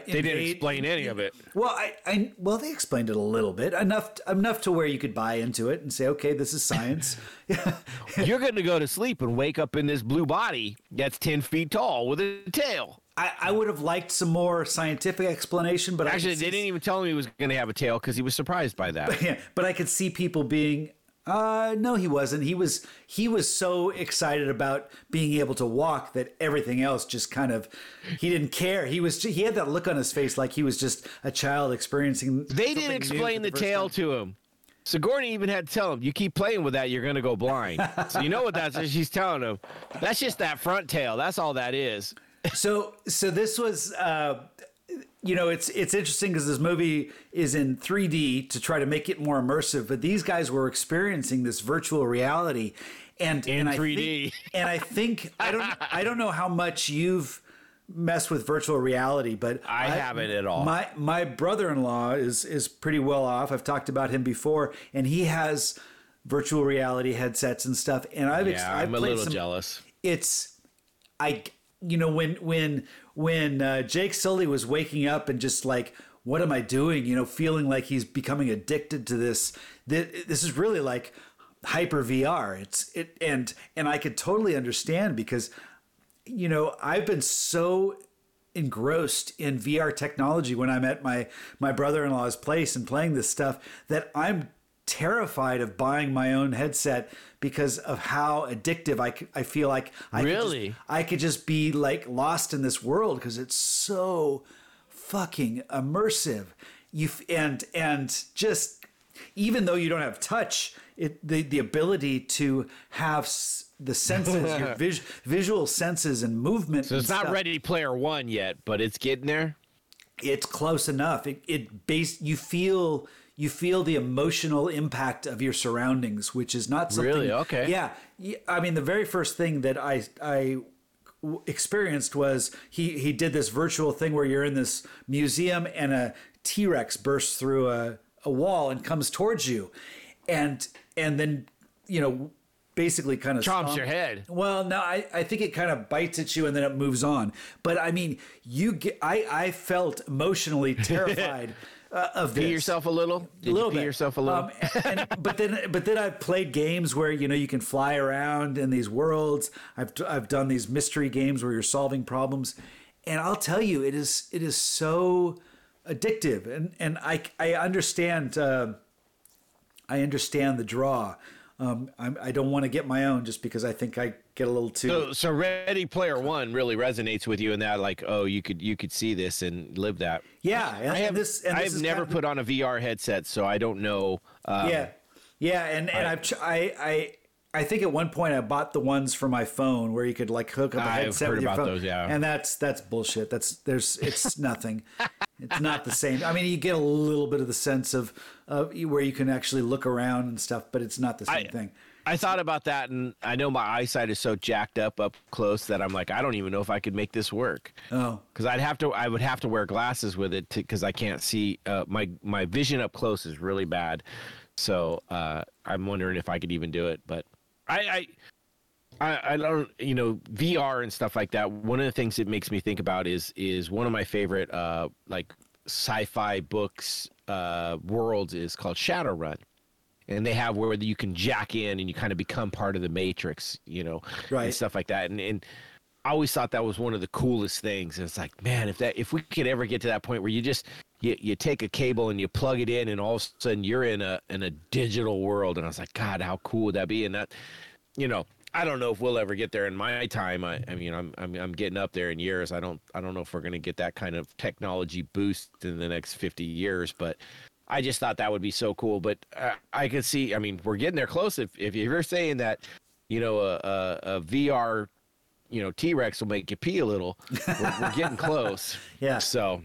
They didn't explain any of it. Well, I, I well they explained it a little bit enough enough to where you could buy into it and say, okay, this is science. You're going to go to sleep and wake up in this blue body that's 10 feet tall with a tail. I, I would have liked some more scientific explanation, but I Actually, they didn't even tell him he was going to have a tail because he was surprised by that. Yeah, but I could see people being. Uh, no, he wasn't. He was he was so excited about being able to walk that everything else just kind of he didn't care. He was he had that look on his face like he was just a child experiencing. They didn't explain for the, tail time. to him. Sigourney even had to tell him, "You keep playing with that, you're going to go blind." so you know what that's? She's telling him. That's just that front tail. That's all that is. So so this was uh you know it's it's interesting because this movie is in 3D to try to make it more immersive but these guys were experiencing this virtual reality and In and 3D. think, and I think I don't I don't know how much you've messed with virtual reality but I haven't at all. my my brother-in-law is is pretty well off I've talked about him before and he has virtual reality headsets and stuff and I've ex- Yeah, I've I'm a little some, jealous. it's I you know when when when uh, Jake Sully was waking up and just like what am I doing? You know feeling like he's becoming addicted to this this, this is really like hyper VR it's it and and I could totally understand because you know I've been so engrossed in VR technology when I'm at my my brother-in-law's place and playing this stuff that I'm terrified of buying my own headset because of how addictive I, I feel like I could just- Really? I could just be like lost in this world because it's so fucking immersive. You and and just even though you don't have touch, it the the ability to have the senses, your vis, visual senses and movement. So it's not Ready Player One yet, but it's getting there. It's close enough. It it base you feel you feel the emotional impact of your surroundings, which is not something. Really? Okay. Yeah. I mean, the very first thing that I I experienced was he he did this virtual thing where you're in this museum and a T-Rex bursts through a, a wall and comes towards you and and then you know basically kind of Chomps your head. well no I, I think it kind of bites at you and then it moves on but i mean you get i i felt emotionally terrified uh, of this yourself a little. Did a little you pee bit. yourself a little? Um, and, but then, but then I've played games where you know you can fly around in these worlds. I've I've done these mystery games where you're solving problems, and I'll tell you, it is it is so addictive, and and I I understand uh, I understand the draw. Um, I'm, I don't want to get my own just because I think I get a little too. so, so Ready Player One really resonates with you in that, like, oh, you could you could see this and live that. yeah, and, I and have this. And I've is never put on a VR headset, so I don't know. Um, yeah, yeah, and and I've I I I think at one point I bought the ones for my phone where you could like hook up a I've headset heard with your about phone. those, yeah. and that's that's bullshit. That's there's it's nothing. It's not the same. I mean, you get a little bit of the sense of of where you can actually look around and stuff, but it's not the same I- thing. I thought about that, and I know my eyesight is so jacked up up close that I'm like, I don't even know if I could make this work. Oh, Because I'd have to, I would have to wear glasses with it because I can't see. Uh, my my vision up close is really bad, so uh, I'm wondering if I could even do it. But I, I, I, I don't, you know, VR and stuff like that. One of the things it makes me think about is is one of my favorite uh, like sci-fi books uh, worlds is called Shadowrun, and they have where you can jack in and you kind of become part of the matrix, you know, Right. and stuff like that. And and I always thought that was one of the coolest things. And it's like, man, if that if we could ever get to that point where you just you, you take a cable and you plug it in and all of a sudden you're in a in a digital world and I was like, God, how cool would that be? And that you know, I don't know if we'll ever get there in my time. I, I mean, I'm, I'm, I'm getting up there in years. I don't, I don't know if we're going to get that kind of technology boost in the next 50 years, but I just thought that would be so cool. But uh, I could see, I mean, we're getting there close. If, if you're saying that, you know, a, a, a VR, you know, T-Rex will make you pee a little, we're, we're getting close. Yeah. So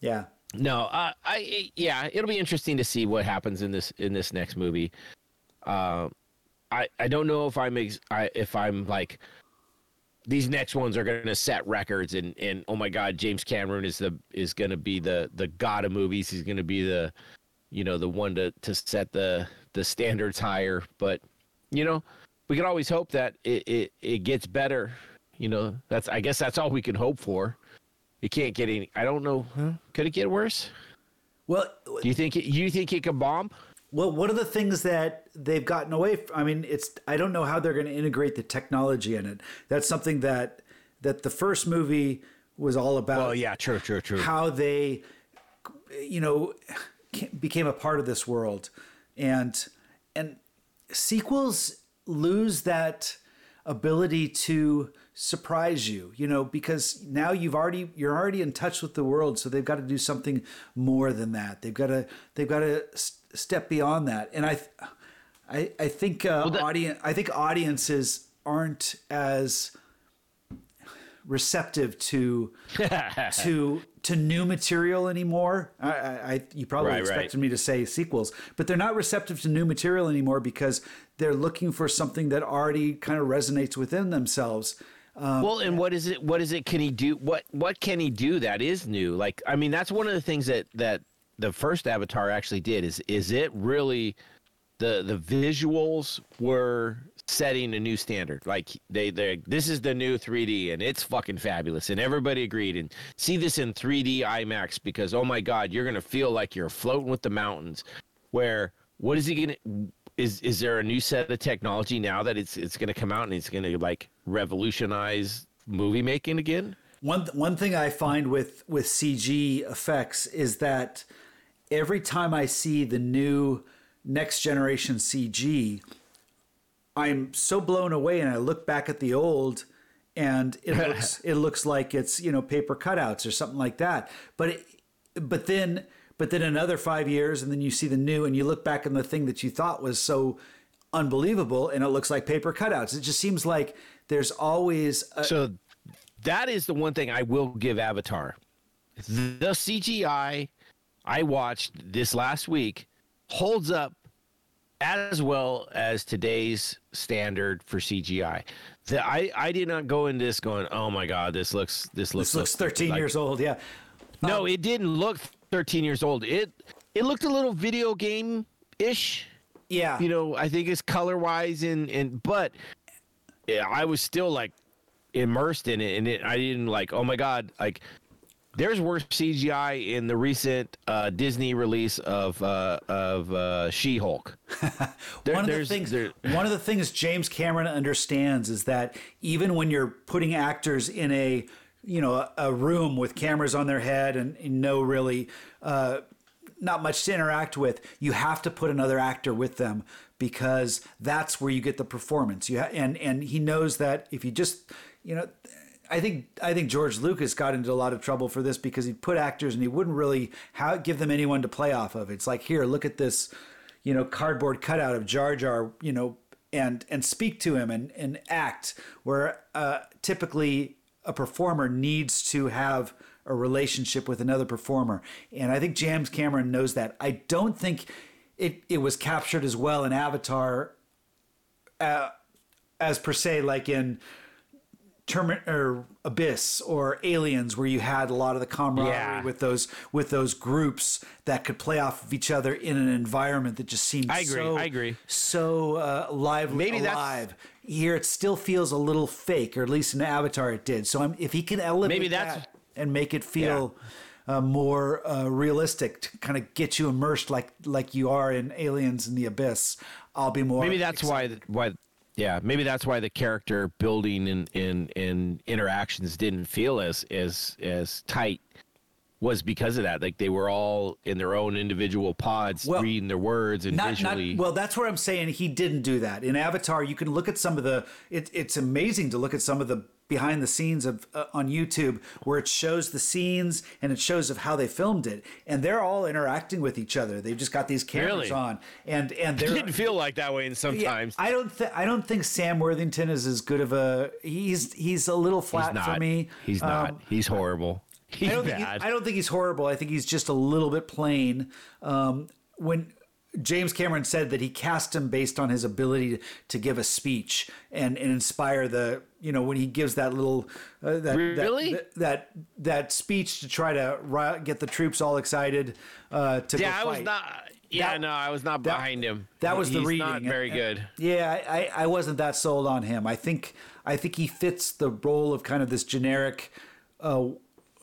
Yeah. no, uh, I yeah, it'll be interesting to see what happens in this in this next movie. Uh, I I don't know if I'm ex- I, if I'm like these next ones are going to set records and and oh my god, James Cameron is the is going to be the the god of movies. He's going to be the you know the one to to set the the standards higher. But you know, we can always hope that it it, it gets better. You know, that's I guess that's all we can hope for. It can't get any. I don't know. Huh? Could it get worse? Well, Do you think it, you think it could bomb? Well, one of the things that they've gotten away from, I mean, it's I don't know how they're going to integrate the technology in it. That's something that that the first movie was all about. Oh yeah, true, true, true. How they, you know, became a part of this world, and and sequels lose that ability to surprise you you know because now you've already you're already in touch with the world so they've got to do something more than that. They've got to they've got to step beyond that. And i i i think uh, that- audience i think audiences aren't as receptive to to to new material anymore. I, I, you probably Right, right. expected me to say sequels, but they're not receptive to new material anymore because they're looking for something that already kind of resonates within themselves. Um, well, and what is it? What is it? Can he do? What What can he do that is new? Like, I mean, that's one of the things that that the first Avatar actually did. Is is it really the the visuals were setting a new standard. Like they they this is the new 3D and it's fucking fabulous and everybody agreed and see this in 3D IMAX because oh my god, you're going to feel like you're floating with the mountains. Where what is he going to is is there a new set of technology now that it's it's going to come out and it's going to like revolutionize movie making again? One one thing I find with with CG effects is that every time I see the new next generation CG, I'm so blown away, and I look back at the old, and it looks it looks like it's you know paper cutouts or something like that. But it, but then but then another five years, and then you see the new, and you look back on the thing that you thought was so unbelievable, and it looks like paper cutouts. It just seems like there's always a, So that is the one thing I will give Avatar. The CGI I watched this last week holds up as well as today's standard for CGI. The, I I did not go in this going, oh my god, this looks this looks this looks 13 like- years old. Yeah. No, um, it didn't look 13 years old. It it looked a little video game ish. Yeah. You know, I think it's color wise and and but yeah, I was still like immersed in it and it, I didn't like oh my god like there's worse CGI in the recent uh, Disney release of uh, of uh, She-Hulk. There- one of the things there- one of the things James Cameron understands is that even when you're putting actors in a you know a, a room with cameras on their head and, and no really uh, not much to interact with, you have to put another actor with them because that's where you get the performance. You ha- and and he knows that if you just you know. I think I think George Lucas got into a lot of trouble for this because he put actors and he wouldn't really how, give them anyone to play off of. It's like here, look at this, you know, cardboard cutout of Jar Jar, you know, and and speak to him and and act. Where uh, typically a performer needs to have a relationship with another performer, and I think James Cameron knows that. I don't think it it was captured as well in Avatar uh, as per se like in Termin or Abyss or Aliens, where you had a lot of the camaraderie Yeah. with those with those groups that could play off of each other in an environment that just seemed I agree, so, I agree. so uh, lively, Maybe that's- Here, it still feels a little fake, or at least in Avatar, it did. So, I'm, if he can elevate Maybe that's- that and make it feel uh, more uh, realistic to kind of get you immersed like like you are in Aliens in the Abyss, I'll be more. Maybe that's excited. why why yeah maybe that's why the character building and in, in interactions didn't feel as as as tight was because of that. Like they were all in their own individual pods Well, reading their words and not, visually. not well that's where i'm saying he didn't do that. In avatar you can look at some of the it, it's amazing to look at some of the behind the scenes of uh, on youtube where it shows the scenes and it shows of how they filmed it and they're all interacting with each other they've just got these cameras Really? on and and they're didn't feel like that way in yeah, sometimes I don't think I don't think Sam Worthington is as good of a he's he's a little flat not for me. he's not Um, he's horrible he's I don't think he, bad I don't think he's horrible. I think he's just a little bit plain. Um, when James Cameron said that he cast him based on his ability to, to give a speech and, and inspire the you know when he gives that little uh, that, Really? that, that that speech to try to ri- get the troops all excited uh, to yeah i was not yeah That- no i was not that- behind him That was the He's reading. not very And- good Yeah, I, I, I wasn't that sold on him. I think I think he fits the role of kind of this generic. Uh,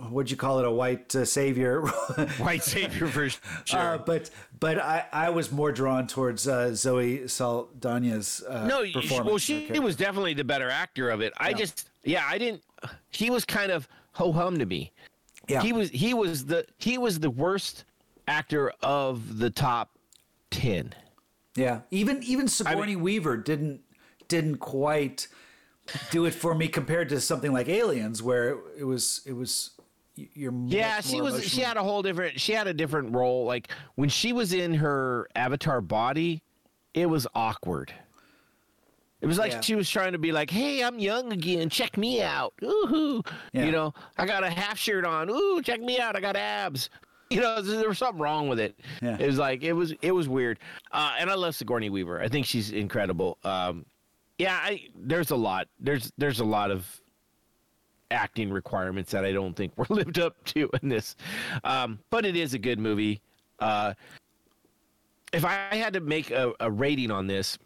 what'd you call it? A white uh, savior. white savior for sure uh, but but I, I was more drawn towards uh, Zoe Saldana's uh, No, well, she Okay. was definitely the better actor of it. I just, yeah, I didn't. He was kind of ho hum to me. Yeah. He was, he was the, he was the worst actor of the top ten. Yeah, even even Sigourney Weaver didn't didn't quite do it for me compared to something like Aliens, where it was it was you're Yeah, she was. She had a whole different. She had a different role. Like when she was in her avatar body, it was awkward. It was like Yeah. she was trying to be like, "Hey, I'm young again. Check me out. Ooh, Yeah. you know, I got a half shirt on. Ooh, check me out. I got abs." You know, there was something wrong with it. Yeah. It was like it was it was weird. Uh, and I love Sigourney Weaver. I think she's incredible. Um, yeah, I there's a lot. There's there's a lot of acting requirements that I don't think were lived up to in this. Um, but it is a good movie. Uh, if I had to make a, a rating on this,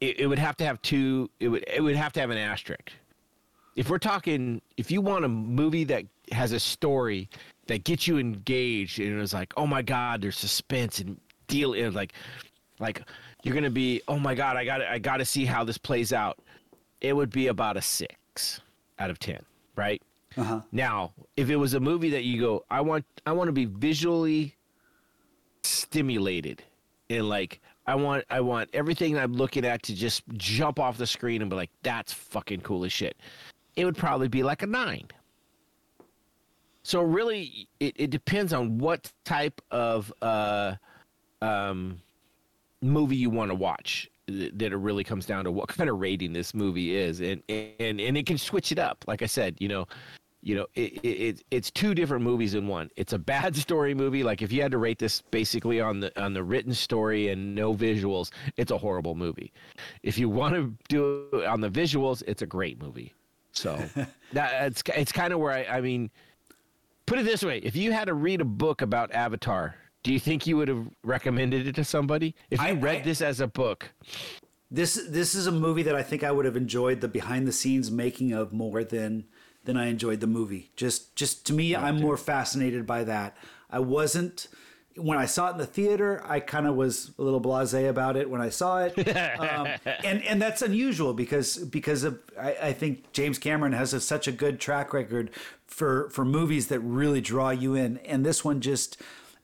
it, it would have to have two. It would it would have to have an asterisk. If we're talking, if you want a movie that has a story that gets you engaged and it's like, oh my god, there's suspense and deal and like, like you're gonna be, oh my god, I got I got to see how this plays out. It would be about a six out of ten, right? Uh-huh. Now, if it was a movie that you go, I want I want to be visually stimulated and like I want I want everything I'm looking at to just jump off the screen and be like, that's fucking cool as shit. It would probably be like a nine. So really it, it depends on what type of uh um movie you want to watch that it really comes down to what kind of rating this movie is. And and and it can switch it up. Like i said you know you know it, it, it it's two different movies in one. It's a bad story movie. Like if you had to rate this basically on the on the written story and no visuals it's a horrible movie. If you want to do it on the visuals it's a great movie. So that it's it's kind of where i i mean put it this way. If you had to read a book about avatar do you think you would have recommended it to somebody if you I- read I- this as a book This this is a movie that I think I would have enjoyed the behind the scenes making of more than than I enjoyed the movie. Just just to me, I'm more fascinated by that. I wasn't when I saw it in the theater. I kind of was a little blasé about it when I saw it, um, and and that's unusual because because of I, I think James Cameron has a, such a good track record for for movies that really draw you in, and this one just.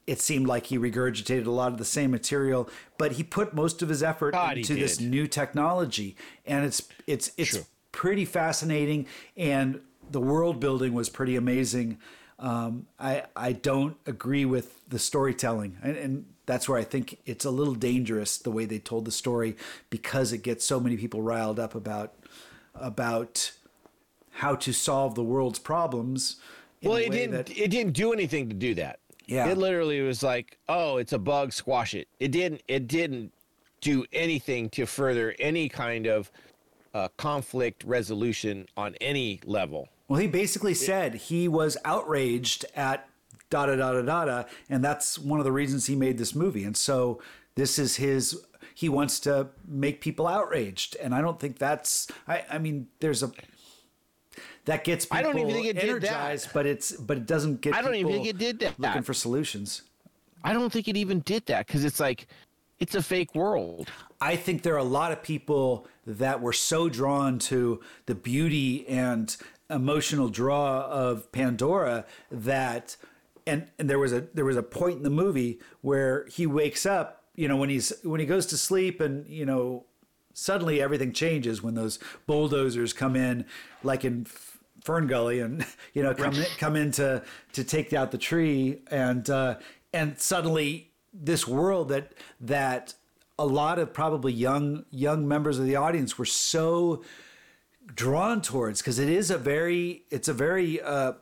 It seemed like he regurgitated a lot of the same material, but he put most of his effort God, into this new technology, and it's it's it's pretty fascinating, and the world building was pretty amazing. Um, I I don't agree with the storytelling, and, and that's where I think it's a little dangerous the way they told the story because it gets so many people riled up about about how to solve the world's problems. well it didn't that- it didn't do anything to do that Yeah. it literally was like oh it's a bug squash it it didn't it didn't do anything to further any kind of uh, conflict resolution on any level Well, he basically said he was outraged at da da da da da da, and that's one of the reasons he made this movie. And so this is his. He wants to make people outraged, and I don't think that's. I, I mean, there's a that gets people I don't even think it did that. energized, but it's but it doesn't get. I don't even think it did that. Looking for solutions. I don't think it even did that because it's like it's a fake world. I think there are a lot of people that were so drawn to the beauty and emotional draw of Pandora that and and there was a there was a point in the movie where he wakes up, you know, when he's when he goes to sleep and, you know, suddenly everything changes when those bulldozers come in like in Fern Gully and you know come in, come in to to take out the tree. And uh and suddenly this world that that a lot of probably young young members of the audience were so drawn towards because it is a very it's a very uh,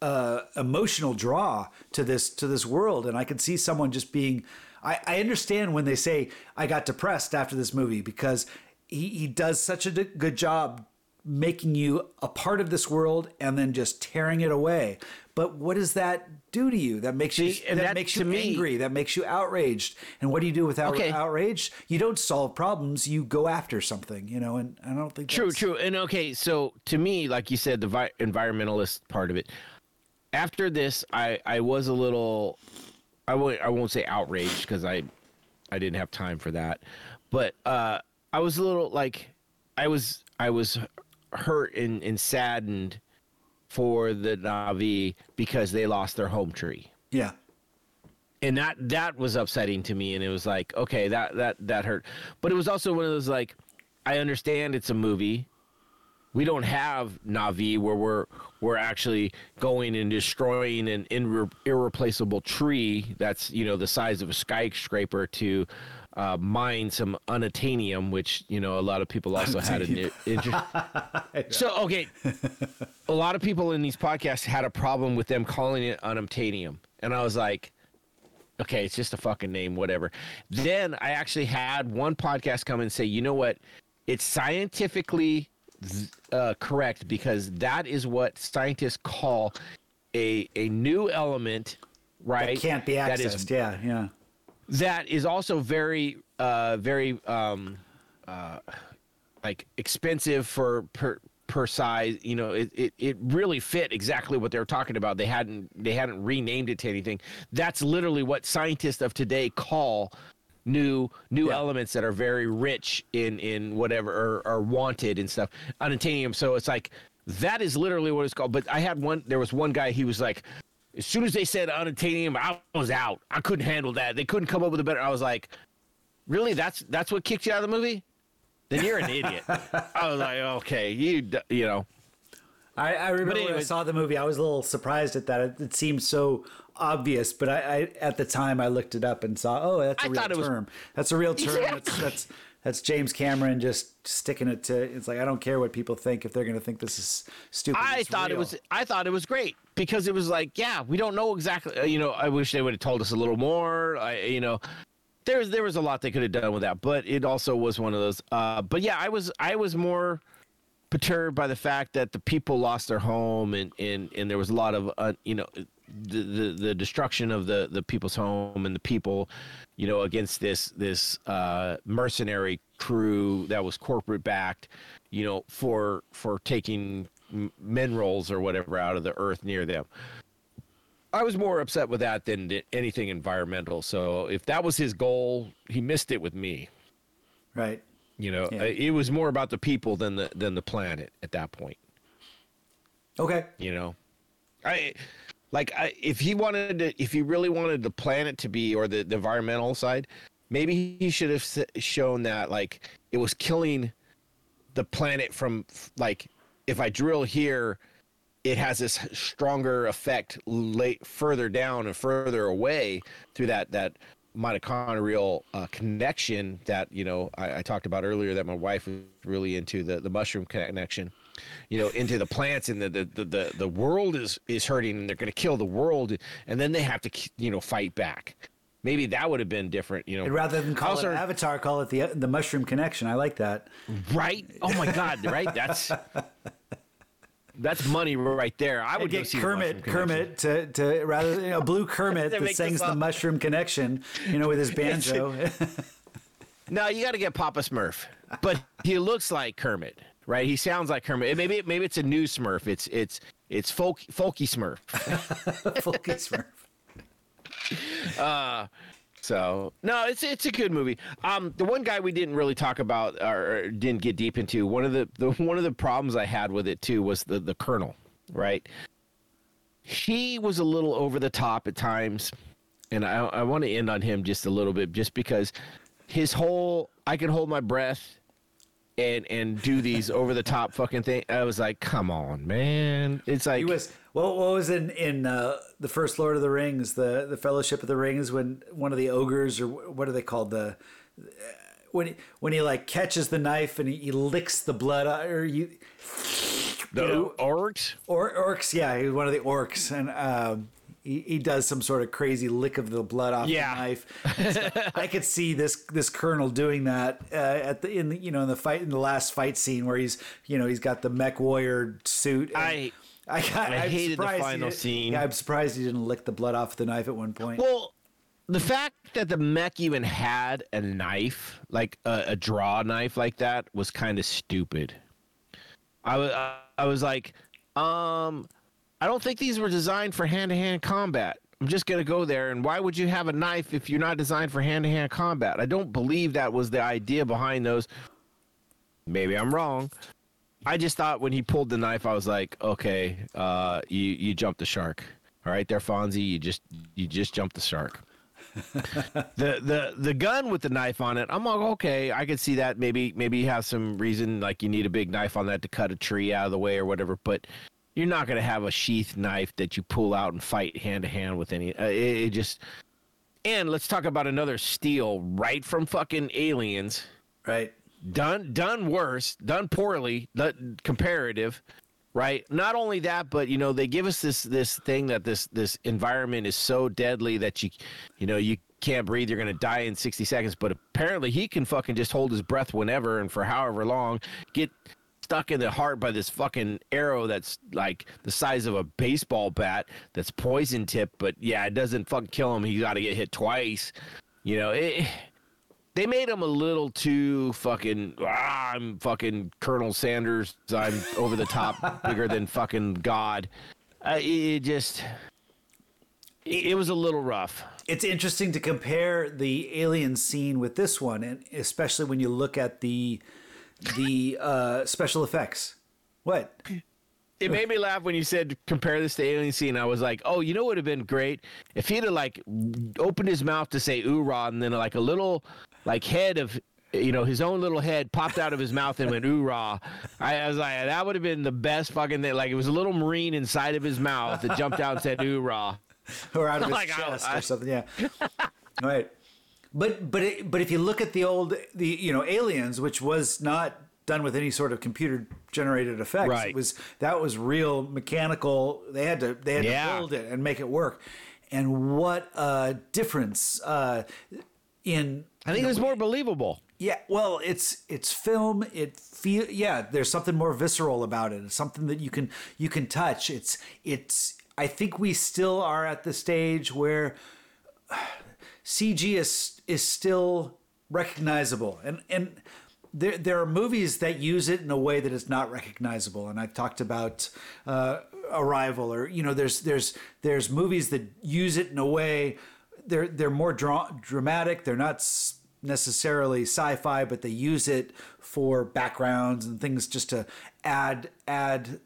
uh, emotional draw to this to this world. And i could see someone just being I, I understand when they say i got depressed after this movie because he, he does such a good job making you a part of this world and then just tearing it away. But what does that do to you? That makes you See, that, that, makes you me- angry. That makes you outraged. And what do you do without Okay. outrage? You don't solve problems. You go after something you know and i don't think True, that's- true. And okay, so to me, like you said, the vi- environmentalist part of it. After this, I I was a little, I won't I won't say outraged because I, I didn't have time for that, but uh, I was a little like, I was I was hurt and, and saddened for the Na'vi because they lost their home tree. Yeah. And that that was upsetting to me and it was like okay that that that hurt. But it was also one of those like i understand it's a movie. We don't have Na'vi where we're we're actually going and destroying an irre- irreplaceable tree that's you know the size of a skyscraper to uh, mine some unobtainium, which you know a lot of people also had an interest. so okay, a lot of people in these podcasts had a problem with them calling it unobtainium, and I was like, okay, it's just a fucking name, whatever. Then I actually had one podcast come and say, you know what? It's scientifically uh, correct because that is what scientists call a a new element, right? That can't be accessed. is yeah, yeah. That is also very uh very um uh like expensive for per per size you know it, it it really fit exactly what they were talking about. They hadn't they hadn't renamed it to anything. That's literally what scientists of today call new new Yeah. elements that are very rich in in whatever or are wanted and stuff. Unobtainium so it's like that is literally what it's called. But i had one there was one guy he was like as soon as they said unobtainium i was out i couldn't handle that they couldn't come up with a better i was like really that's that's what kicked you out of the movie then you're an idiot i was like okay you you know I, I remember when I saw the movie, I was a little surprised at that. It, it seemed so obvious, but I, I at the time I looked it up and saw, oh, that's a I real it was- term. That's a real term. Exactly. that's that's James Cameron just sticking it to. It's like I don't care what people think if they're going to think this is stupid. I thought it was I thought it was great because it was like, yeah, we don't know exactly. uh, You know, I wish they would have told us a little more. I, you know, there's there was a lot they could have done with that, but it also was one of those. Uh, but yeah, I was I was more perturbed by the fact that the people lost their home and and and there was a lot of uh, you know the, the the destruction of the the people's home and the people you know against this this uh mercenary crew that was corporate backed you know for for taking minerals or whatever out of the earth near them I was more upset with that than anything environmental. So if that was his goal, he missed it with me. right. You know, Yeah. It was more about the people than the than the planet at that point. Okay. You know, I like if he wanted to, if he really wanted the planet to be or the, the environmental side, maybe he should have shown that like it was killing the planet from like if I drill here, it has this stronger effect late further down and further away through that that mitochondrial uh, connection that you know I, I talked about earlier that my wife was really into the the mushroom connection you know into the plants and the the the, the, the world is is hurting and they're going to kill the world and then they have to you know fight back maybe that would have been different you know And rather than call Also- it Avatar, call it the the Mushroom Connection. I like that. right oh my god right that's that's money right there i would Get Kermit, Kermit to, to rather you know, blue Kermit that sings the. Mushroom Connection, you know, with his banjo. No, you got to get Papa Smurf, but he looks like Kermit, right? He sounds like Kermit. Maybe maybe it's a new Smurf. It's it's it's folk folky Smurf. Folky Smurf. Uh, so no, it's it's a good movie. Um, the one guy we didn't really talk about or, didn't get deep into. One of the, the one of the problems I had with it too was the the Colonel, right? He was a little over the top at times, and I I want to end on him just a little bit, just because his whole I can hold my breath and and do these over the top fucking thing. I was like, come on, man. It's like He was what, what was in in uh, the first Lord of the Rings, the the Fellowship of the Rings, when one of the ogres or what are they called the when he, when he like catches the knife and he, he licks the blood out- or you the you know- orcs. or orcs yeah he's one of the orcs and um, he, he does some sort of crazy lick of the blood off Yeah. the knife. So I could see this this colonel doing that uh, at the in the you know in the fight in the last fight scene where he's you know he's got the mech warrior suit. I- I, got, I hated the final scene. Yeah, I'm surprised he didn't lick the blood off the knife at one point. Well, the fact that the mech even had a knife, like a, a draw knife like that, was kind of stupid. I was I was like, um, I don't think these were designed for hand to hand combat. I'm just gonna go there, and why would you have a knife if you're not designed for hand to hand combat? I don't believe that was the idea behind those. Maybe I'm wrong. I just thought when he pulled the knife, I was like, okay, uh, you you jumped the shark. All right, there, Fonzie, you just you just jumped the shark. the the the gun with the knife on it, I'm like, okay, I could see that. Maybe maybe you have some reason, like you need a big knife on that to cut a tree out of the way or whatever. But you're not gonna have a sheath knife that you pull out and fight hand to hand with any. Uh, it, it just. And let's talk about another steal right from fucking aliens right. done done worse, done poorly, comparative, right? Not only that, but you know they give us this this thing that this this environment is so deadly that you you know you can't breathe, you're gonna die in 60 seconds. But apparently he can fucking just hold his breath whenever and for however long, get stuck in the heart by this fucking arrow that's like the size of a baseball bat that's poison tip but yeah it doesn't fucking kill him He's got to get hit twice you know it, they made him a little too fucking. Ah, I'm fucking Colonel Sanders. I'm over the top, bigger than fucking God. Uh, it, just. It, it was a little rough. It's interesting to compare the alien scene with this one, and especially when you look at the the uh, special effects. What? It made me laugh when you said compare this to Alien Scene. I was like, oh, you know what would have been great if he'd have like opened his mouth to say "oorah" and then like a little like head of you know his own little head popped out of his mouth and went "oorah." I, I was like, that would have been the best fucking thing. Like it was a little marine inside of his mouth that jumped out and said "oorah." or out of his Like, chest I- or something. Yeah, right. But but it, but if you look at the old the you know aliens, which was not done with any sort of computer generated effects, Right. it was that was real mechanical. They had to they had Yeah. to build it and make it work. And what a difference uh, in I think it was more believable. yeah, well, it's it's film. It feel yeah. There's something more visceral about it. It's something that you can you can touch. It's it's. I think we still are at the stage where CG is is still recognizable, and and there there are movies that use it in a way that is not recognizable. And I've talked about uh, Arrival, or you know, there's there's there's movies that use it in a way they're they're more dra- dramatic. They're not necessarily sci-fi, but they use it for backgrounds and things just to add add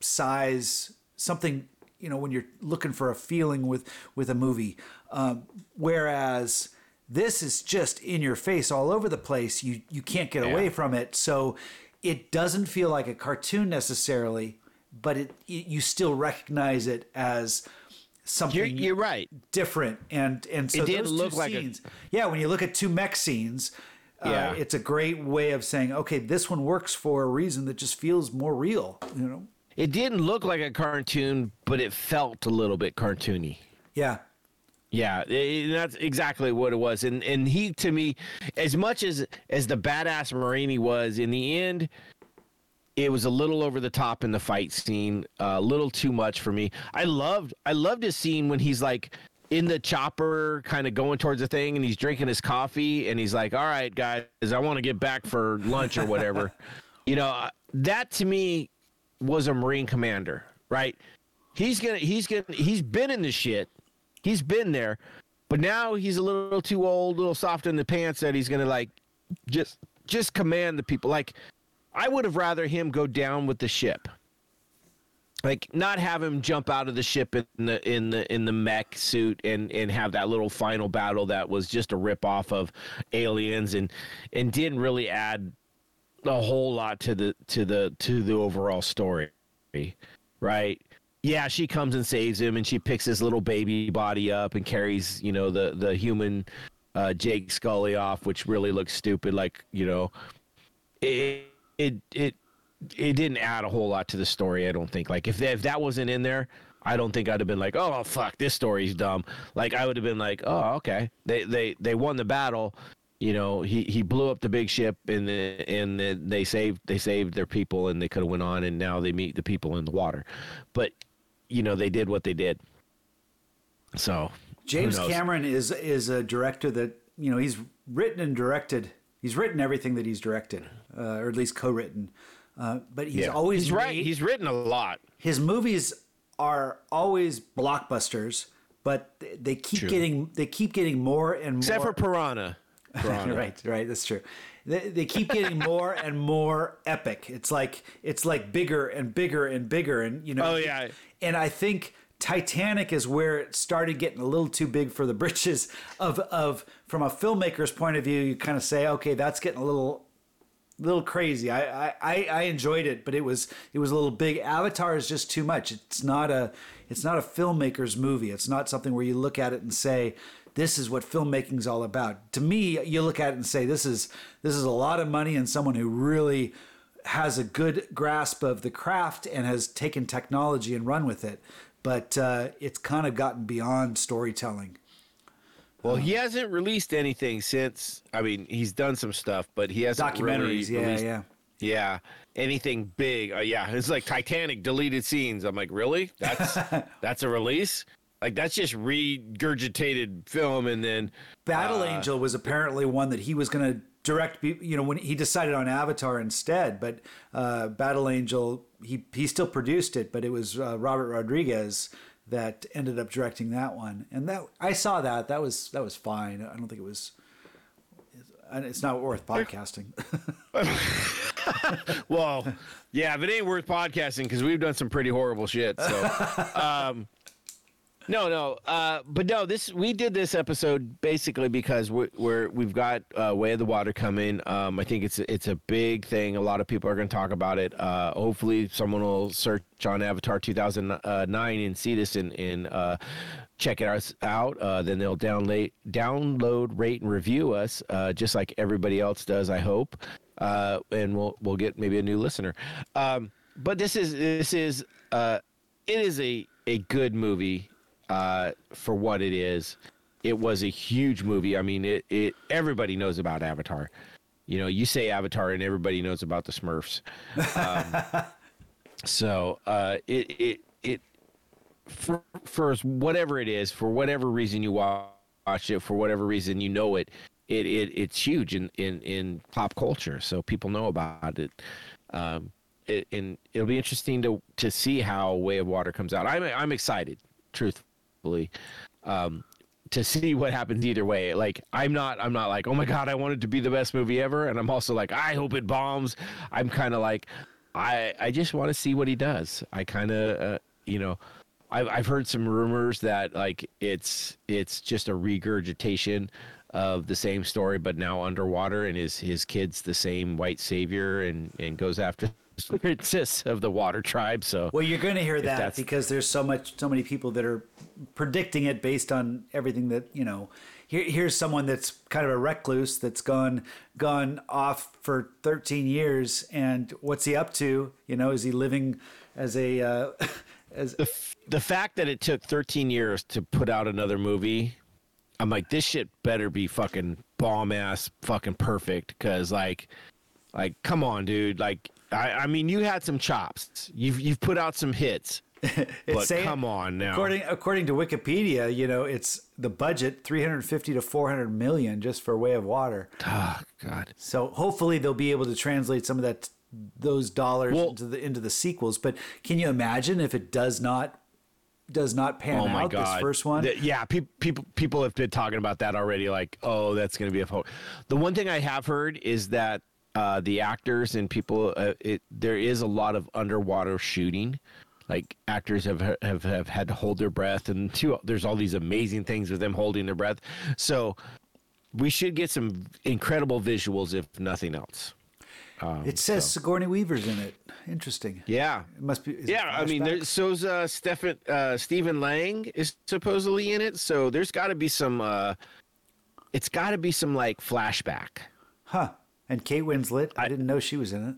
size something you know when you're looking for a feeling with with a movie um, whereas this is just in your face all over the place you you can't get away from it so it doesn't feel like a cartoon necessarily but it, it you still recognize it as something You're, you're right. different and and so It didn't look two like a- scenes yeah when you look at two mech scenes uh, Yeah. it's a great way of saying okay this one works for a reason that just feels more real you know It didn't look like a cartoon, but it felt a little bit cartoony. yeah Yeah, that's exactly what it was. And and he to me, as much as as the badass marine he was, in the end, it was a little over the top in the fight scene, a little too much for me. I loved I loved his scene when he's like in the chopper, kind of going towards the thing, and he's drinking his coffee, and he's like, "All right, guys, I want to get back for lunch or whatever." you know, that to me was a Marine commander, right? He's gonna he's gonna he's been in the shit. He's been there, but now he's a little too old, a little soft in the pants that he's gonna like just just command the people. Like I would have rather him go down with the ship. Like not have him jump out of the ship in the in the in the mech suit and and have that little final battle that was just a rip off of aliens and and didn't really add a whole lot to the to the to the overall story right yeah she comes and saves him and she picks his little baby body up and carries you know the the human uh, jake scully off which really looks stupid like you know it it it it didn't add a whole lot to the story i don't think. Like if, if that wasn't in there i don't think i'd have been like oh fuck this story's dumb. Like i would have been like oh okay. They they they won the battle you know he he blew up the big ship and the, and the, they saved they saved their people and they could have went on and now they meet the people in the water. But you know they did what they did so James Cameron is is a director that you know he's written and directed. He's written everything that he's directed, uh, or at least co-written. Uh, but he's yeah. always he's right. He's written a lot. His movies are always blockbusters, but they keep True. getting they keep getting more and more. Except for Piranha. Piranha. right, right. That's true. They, they keep getting more and more epic. It's like it's like bigger and bigger and bigger, and you know. Oh yeah. And I think Titanic is where it started getting a little too big for the britches. Of of from a filmmaker's point of view, you kind of say, okay, that's getting a little little crazy. I, I I enjoyed it, but it was it was a little big. Avatar is just too much. It's not a it's not a filmmaker's movie. It's not something where you look at it and say this is what filmmaking's all about. To me, you look at it and say this is this is a lot of money and someone who really has a good grasp of the craft and has taken technology and run with it but uh, it's kind of gotten beyond storytelling. Well, he hasn't released anything since. I mean, he's done some stuff, but he hasn't documentaries. Really yeah, released, yeah, yeah. Anything big? Uh, yeah, it's like Titanic deleted scenes. I'm like, really? That's that's a release? Like that's just regurgitated film, and then Battle uh, Angel was apparently one that he was going to direct you know when he decided on avatar instead but uh, battle angel he he still produced it but it was uh, robert rodriguez that ended up directing that one. And that i saw that. That was that was fine. I don't think it was it's not worth podcasting. Well yeah if it ain't worth podcasting because we've done some pretty horrible shit so um no, no, uh, but no. This we did this episode basically because we're, we're we've got uh, Way of the Water coming. Um, I think it's it's a big thing. A lot of people are going to talk about it. Uh, hopefully, someone will search on Avatar 2009 and see this and, and uh, check it out. Uh, then they'll download, download, rate, and review us, uh, just like everybody else does. I hope, uh, and we'll we'll get maybe a new listener. Um, but this is this is uh, it is a a good movie uh, for what it is. It was a huge movie. I mean, it, it everybody knows about Avatar. You know, you say Avatar and everybody knows about the Smurfs. Um, so uh, it it it for, for whatever it is, for whatever reason you watch it, for whatever reason you know it, it, it it's huge in, in, in pop culture. So people know about it. Um, it, and it'll be interesting to to see how Way of Water comes out. I'm I'm excited, truth um, to see what happens either way. Like I'm not I'm not like, "Oh my god, I want it to be the best movie ever." And I'm also like, "I hope it bombs." I'm kind of like I I just want to see what he does. I kind of uh, you know, I've I've heard some rumors that like it's it's just a regurgitation of the same story but now underwater and his his kid's the same white savior and and goes after princess of the water tribe. So well, you're going to hear that because there's so much, so many people that are predicting it based on everything that you know. Here, here's someone that's kind of a recluse that's gone gone off for 13 years, and what's he up to? You know, is he living as a uh, as the the fact that it took 13 years to put out another movie? I'm like, this shit better be fucking bomb ass, fucking perfect, because like, like, come on, dude, like I, I mean, you had some chops. You've you've put out some hits. but saying, come on now. According according to Wikipedia, you know, it's the budget 350 to 400 million just for Way of Water. Oh god. So hopefully they'll be able to translate some of that those dollars Well- into the into the sequels. But can you imagine if it does not does not pan Oh out god! this first one? The- yeah, people people people have been talking about that already. Like, oh, that's going to be a. Ho-. The one thing I have heard is that uh, the actors and people, uh, it there is a lot of underwater shooting. Like actors have have have had to hold their breath, and there's all these amazing things with them holding their breath. So we should get some incredible visuals, if nothing else. Um, it says Sigourney Weaver's in it. Interesting. Yeah, It must be. Yeah, I mean, there's, so's uh, Stephen uh, Stephen Lang is supposedly in it, so there's got to be some. Uh, it's got to be some like flashback. huh? And Kate Winslet. I, didn't know she was in it.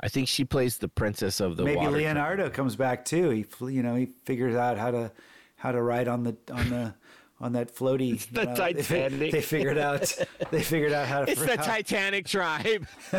I think she plays the princess of the Maybe. Leonardo comes back too. He, you know, he figures out how to how to ride on the on the on that floaty. the know, they Titanic. They, figured out. They figured out how to. It's the Titanic tribe.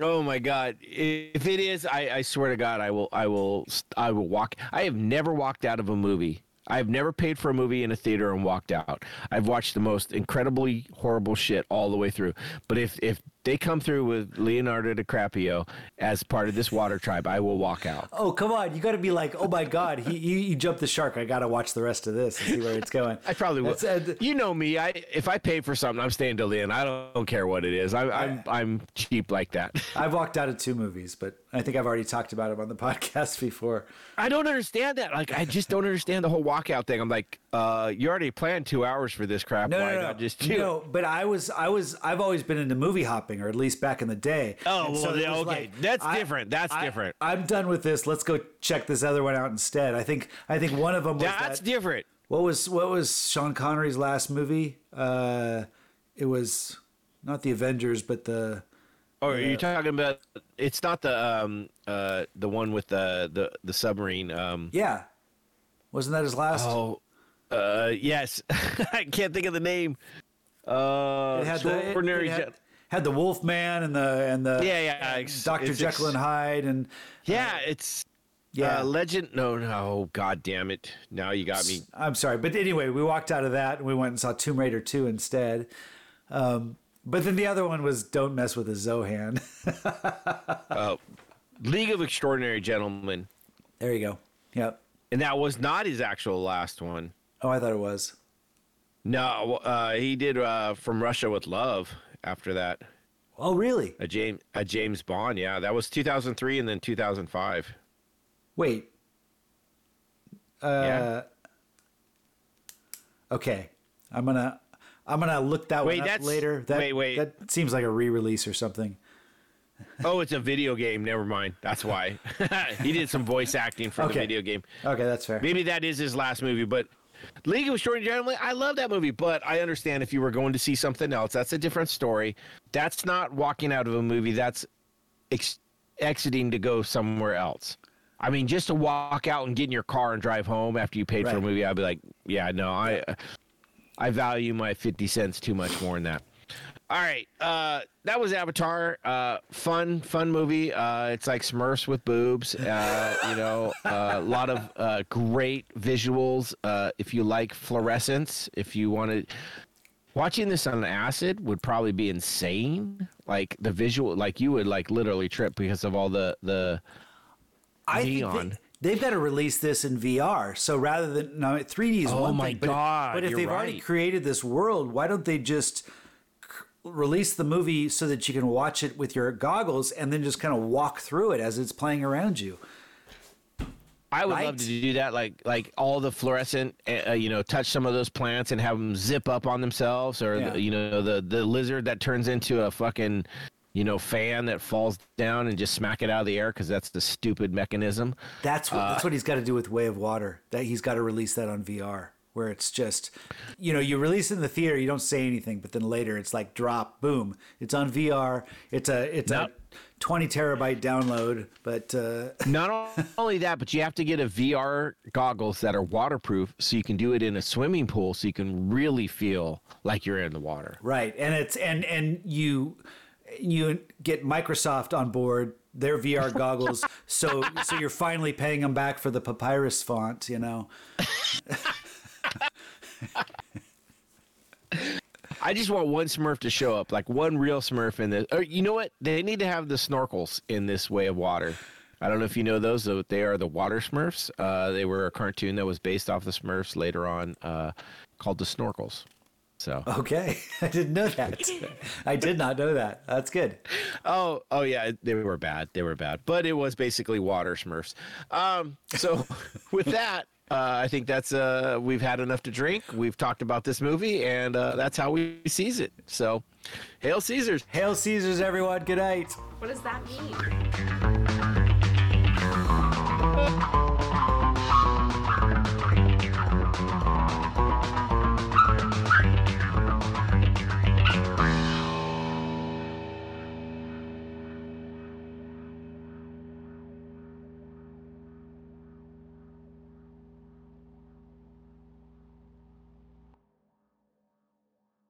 oh my god! If it is, I, I swear to God, I will, I will, I will walk. I have never walked out of a movie. I have never paid for a movie in a theater and walked out. I've watched the most incredibly horrible shit all the way through. But if if they come through with Leonardo DiCaprio as part of this water tribe, I will walk out. Oh come on! You got to be like, oh my god, he you, you jumped the shark. I got to watch the rest of this and see where it's going. I probably will. Uh, you know me. I if I pay for something, I'm staying till the end. I don't, don't care what it is. I, I'm I'm cheap like that. I've walked out of two movies, but I think I've already talked about them on the podcast before. I don't understand that. Like, I just don't understand the whole walkout thing. I'm like, uh, you already planned two hours for this crap. No, Why no, no, not just two? no. But I was, I was, I've always been into movie hopping, or at least back in the day. Oh, And well, it yeah, was okay. That's different. That's different. I'm done with this. Let's go check this other one out instead. I think, I think one of them was That's that, different. What was what was Sean Connery's last movie? Uh, it was not the Avengers, but the Or are you talking about? It's not the um uh the one with the the the submarine. Um. yeah, wasn't that his last? Oh. Uh. Yes. I can't think of the name. Uh. it had the it- extraordinary. it had, Gen- had the Wolfman and the and the Yeah, yeah, it's Jekyll and Hyde and yeah, it's. yeah. Uh, legend. No, no. God damn it! Now you got me. I'm sorry, but anyway, we walked out of that and we went and saw Tomb Raider 2 instead. Um, but then the other one was Don't Mess with a Zohan. Uh, League of Extraordinary Gentlemen, there you go. Yep. and that was not his actual last one. Oh, I thought it was. No, uh, he did uh, From Russia with Love after that. Oh, really? A James a James Bond, yeah. That was 2003 and then 2005. Wait. Uh, Yeah. Okay. I'm gonna I'm gonna look that Wait, one up later. That, wait, wait. That seems like a re-release or something. Oh, it's a video game. Never mind. That's why. he did some voice acting for the video game. Okay, that's fair. Maybe that is his last movie, but League of Extraordinary Gentlemen, I love that movie, but I understand if you were going to see something else, that's a different story. That's not walking out of a movie, that's ex- exiting to go somewhere else. I mean, just to walk out and get in your car and drive home after you paid for a movie, I'd be like, yeah, no, I I value my 50 cents too much more than that. All right, uh, that was Avatar. Uh, fun, fun movie. Uh, it's like Smurfs with boobs. Uh, you know, a lot of uh, great visuals. Uh, if you like fluorescence, if you want to, watching this on acid would probably be insane. Like the visual, like you would like literally trip because of all the the. I Neon. think they, they've got to release this in VR. So rather than no, 3D is Oh one my thing. But, God, but if they've already created this world, why don't they just release the movie so that you can watch it with your goggles and then just kind of walk through it as it's playing around you? I would Right? love to do that, like like all the fluorescent, uh, you know, touch some of those plants and have them zip up on themselves, or Yeah. the, you know, the the lizard that turns into a fucking, you know, fan that falls down and just smack it out of the air because that's the stupid mechanism. That's what Uh, that's what he's got to do with Way of Water. That he's got to release that on VR, where it's just, you know, you release it in the theater, you don't say anything, but then later it's like drop, boom, it's on VR. It's a it's a twenty terabyte download, but uh, Not only that, but you have to get a VR goggles that are waterproof, so you can do it in a swimming pool, so you can really feel like you're in the water. right, and it's and and you you get Microsoft on board their VR goggles, so so you're finally paying them back for the papyrus font, you know. I just want one Smurf to show up, like one real Smurf in this. Or you know what? They need to have the snorkels in this way of water. I don't know if you know those. Though. They are the Water Smurfs. Uh, they were a cartoon that was based off the Smurfs later on, uh, called the Snorkels. So okay, I didn't know that. I did not know that. That's good. Oh, oh yeah, they were bad. They were bad, but it was basically Water Smurfs. Um, so with that, uh, I think that's uh, we've had enough to drink. We've talked about this movie, and uh, that's how we seize it. So, hail Caesars! Hail Caesars, everyone! Good night. What does that mean?